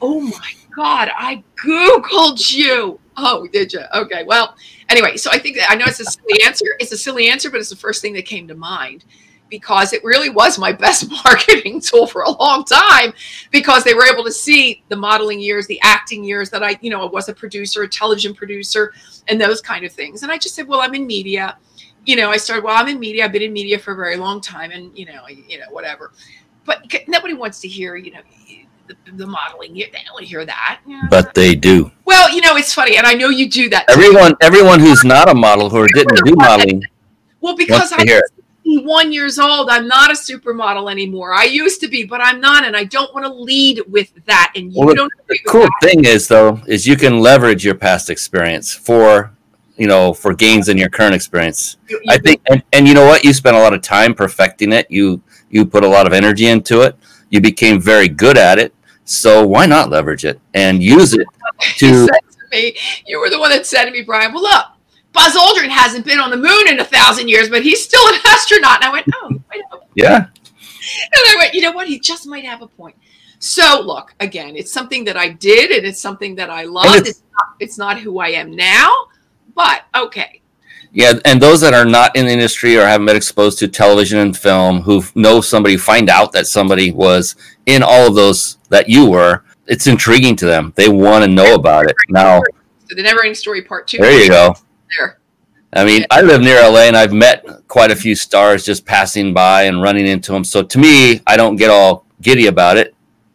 oh my god i googled you. Oh did you okay well anyway so i think i know it's a silly answer it's a silly answer but it's the first thing that came to mind because it really was my best marketing tool for a long time because they were able to see the modeling years, the acting years that I, you know, I was a producer, a television producer, and those kind of things. And I just said, well, I'm in media. You know, I started, well, I'm in media. I've been in media for a very long time and, you know, you know, whatever. But nobody wants to hear, you know, the, the modeling. They don't hear that. You know? But they do. Well, you know, it's funny. And I know you do that. too. Everyone, everyone who's not a model or didn't do modeling Well, because wants to I hear it. 61 years old. I'm not a supermodel anymore. I used to be, but I'm not, and I don't want to lead with that. And you Well, don't. The cool that. thing is, though, is you can leverage your past experience for, you know, for gains in your current experience. You- you I think, and, and you know what? You spent a lot of time perfecting it. You you put a lot of energy into it. You became very good at it. So why not leverage it and use it you to? said to me, you were the one that said to me, Brian, well, look, Buzz Aldrin hasn't been on the moon in a thousand years, but he's still an astronaut. And I went, oh, I know. Yeah, And I went, you know what? He just might have a point. So look, again, it's something that I did and it's something that I loved. it's- It's not, it's not who I am now, but okay. yeah. And those that are not in the industry or haven't been exposed to television and film, who know somebody, find out that somebody was in all of those that you were. It's intriguing to them. They want to know about it. Now, the Never Ending Story Part Two. there you go. There. I mean, I live near LA and I've met quite a few stars just passing by and running into them. So to me, I don't get all giddy about it.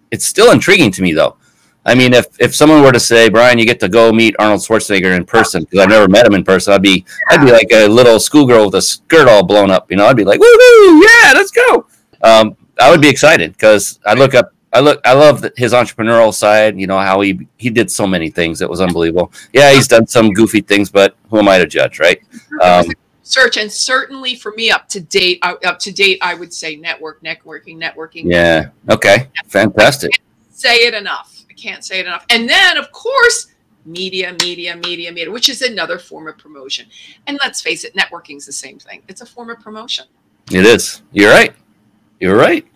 It's still intriguing to me though. I mean, if, if someone were to say, Brian, you get to go meet Arnold Schwarzenegger in person, because I've never met him in person, I'd be I'd be like a little schoolgirl with a skirt all blown up. You know, I'd be like, woohoo, yeah, let's go. Um, I would be excited because I look up, I look, I love his entrepreneurial side. You know how he he did so many things. It was unbelievable. Yeah, he's done some goofy things, but who am I to judge, right? Um, search and certainly for me up to date up to date i would say network networking networking Yeah. Okay. Fantastic. say it enough i can't say it enough and then of course media media media media which is another form of promotion and let's face it networking's the same thing it's a form of promotion It is. You're right. You're right.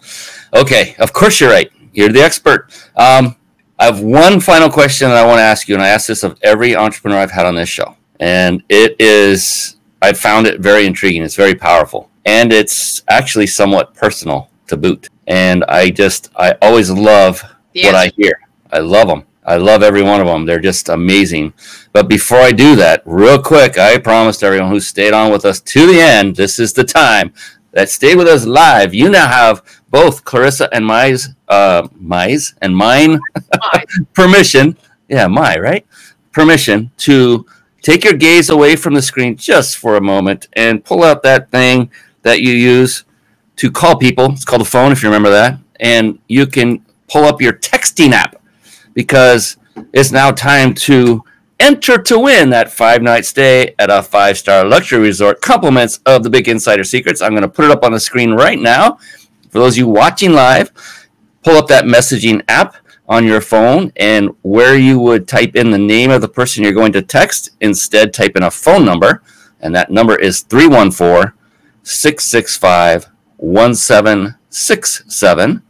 Okay. Of course you're right. You're the expert. Um, I have one final question that I want to ask you, and I ask this of every entrepreneur I've had on this show, and it is I found it very intriguing. It's very powerful, and it's actually somewhat personal to boot. And I just I always love the what I hear. I love them. I love every one of them. They're just amazing. But before I do that, real quick, I promised everyone who stayed on with us to the end, this is the time that stay with us live. You now have both Clarissa and Mize, uh, and mine permission. Yeah, my right permission to take your gaze away from the screen just for a moment and pull out that thing that you use to call people. It's called a phone, if you remember that. And you can pull up your texting app because it's now time to enter to win that five night stay at a five star luxury resort. Compliments of the Big Insider Secrets. I'm going to put it up on the screen right now. For those of you watching live, pull up that messaging app on your phone and where you would type in the name of the person you're going to text, instead type in a phone number. And that number is 314 665 1767.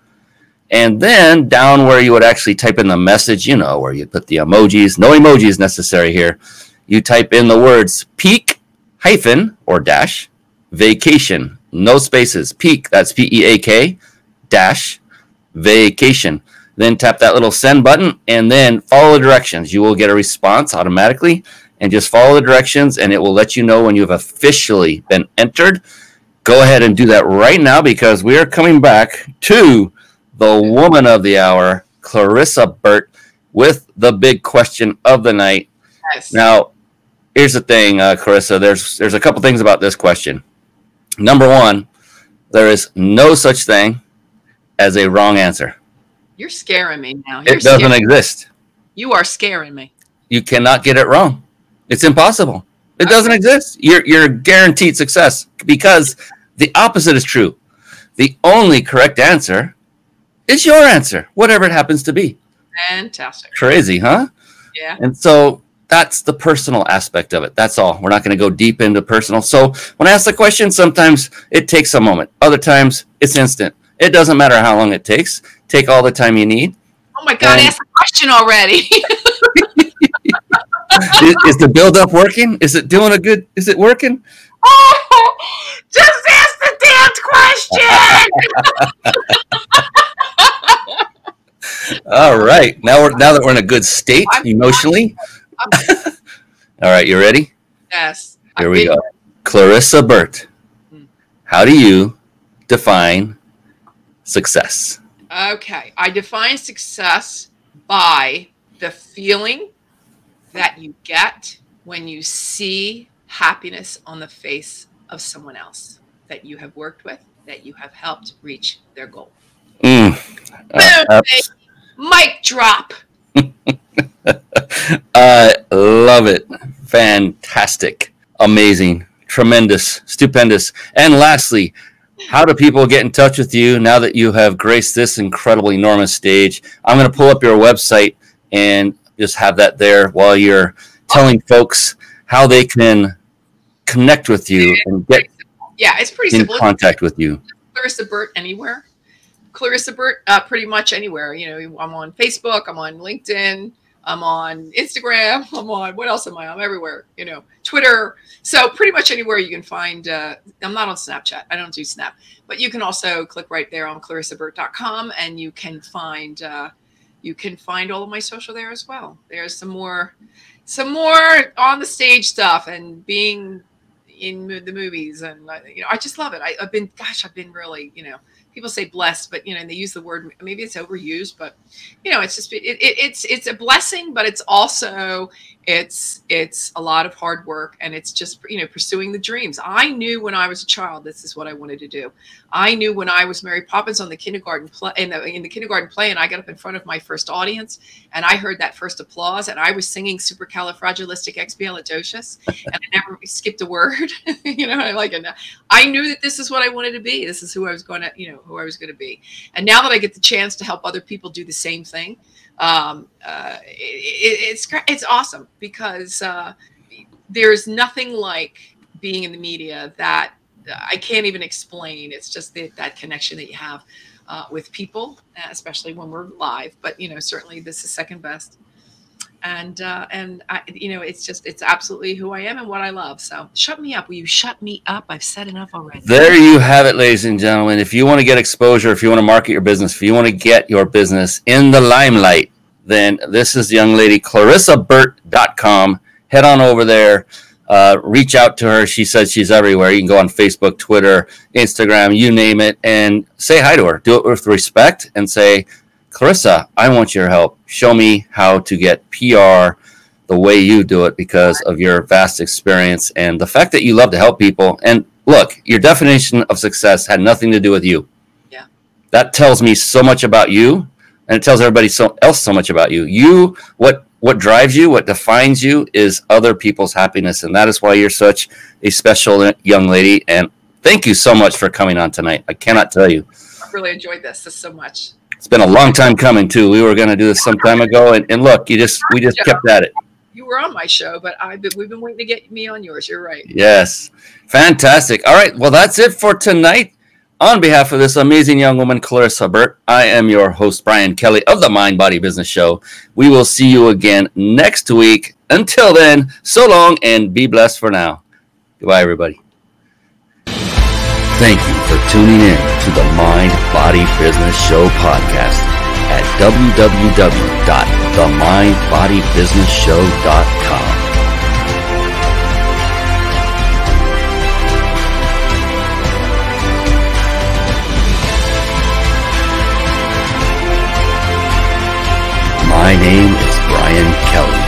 And then down where you would actually type in the message, you know, where you put the emojis, no emojis necessary here. You type in the words peak hyphen or dash vacation, no spaces, peak, that's P E A K dash vacation. Then tap that little send button and then follow the directions. You will get a response automatically and just follow the directions and it will let you know when you have officially been entered. Go ahead and do that right now because we are coming back to the woman of the hour, Clarissa Burt, with the big question of the night. Now, here's the thing, uh, Clarissa. There's there's a couple things about this question. Number one, there is no such thing as a wrong answer. You're scaring me now. You're It doesn't exist. you are scaring me. You cannot get it wrong. It's impossible. It doesn't exist. You're you're guaranteed success because the opposite is true. The only correct answer is your answer, whatever it happens to be. Fantastic. Crazy, huh? Yeah. And so that's the personal aspect of it. That's all. We're not going to go deep into personal. So when I ask the question, sometimes it takes a moment. Other times it's instant. It doesn't matter how long it takes. Take all the time you need. Oh my God, Um, ask the question already. is, is the build up working? Is it doing a good? Is it working? oh, just ask the damn question. All right. Now we're now that we're in a good state emotionally. All right, you ready? yes. Here we go. Clarissa Burt. Hmm. How do you define success? Okay. I define success by the feeling that you get when you see happiness on the face of someone else that you have worked with, that you have helped reach their goal. Mm. Uh, Boom, baby. Mic drop. I love it. Fantastic. Amazing. Tremendous. Stupendous. And lastly, how do people get in touch with you now that you have graced this incredible, enormous stage? I'm going to pull up your website and just have that there while you're telling folks how they can connect with you and get Yeah, it's pretty in simple. contact with you. Clarissa Burt anywhere. Clarissa Burt, uh, pretty much anywhere. You know, I'm on Facebook, I'm on LinkedIn, I'm on Instagram, I'm on what else am I? I'm everywhere. You know, Twitter. So pretty much anywhere you can find. Uh, I'm not on Snapchat. I don't do Snap, but you can also click right there on clarissaburt.com, and you can find uh, you can find all of my social there as well. There's some more some more on the stage stuff and being in the movies and uh, you know i just love it I, i've been gosh i've been really you know people say blessed but you know and they use the word maybe it's overused but you know it's just it, it, it's it's a blessing but it's also it's it's a lot of hard work and it's just you know pursuing the dreams i knew when i was a child this is what i wanted to do i knew when i was mary poppins on the kindergarten play in the, in the kindergarten play and i got up in front of my first audience and i heard that first applause and i was singing supercalifragilisticexpialidocious and I never skipped a word. you know, I like it. I knew that this is what I wanted to be. This is who I was going to, you know, who I was going to be. And now that I get the chance to help other people do the same thing, um, uh, it, it, it's it's awesome because uh, there's nothing like being in the media that I can't even explain. It's just the, that connection that you have uh, with people, especially when we're live. But you know, certainly this is second best and uh, and I, you know, it's just it's absolutely who I am and what I love. So shut me up. Will you shut me up? I've said enough already. There you have it, ladies and gentlemen. If you want to get exposure, if you want to market your business, if you want to get your business in the limelight, then this is young lady, clarissaburt.com. Head on over there. Uh, reach out to her. She says she's everywhere. You can go on Facebook, Twitter, Instagram, you name it, and say hi to her. Do it with respect and say, Clarissa, I want your help. Show me how to get PR the way you do it because of your vast experience and the fact that you love to help people. And look, your definition of success had nothing to do with you. Yeah. That tells me so much about you and it tells everybody so else so much about you. You what what drives you, what defines you is other people's happiness and that is why you're such a special young lady and thank you so much for coming on tonight. I cannot tell you. I've really enjoyed this, this so much. It's been a long time coming too. We were going to do this some time ago and, and look, you just we just kept at it. you were on my show, but I've been, we've been waiting to get me on yours. You're right. Yes. Fantastic. All right. Well, that's it for tonight. On behalf of this amazing young woman, Clarissa Burt, I am your host, Brian Kelly of the Mind Body Business Show. We will see you again next week. Until then, so long and be blessed for now. Goodbye, everybody. Thank you for tuning in to the Mind Body Business Show podcast at www.themindbodybusinessshow.com. My name is Brian Kelly.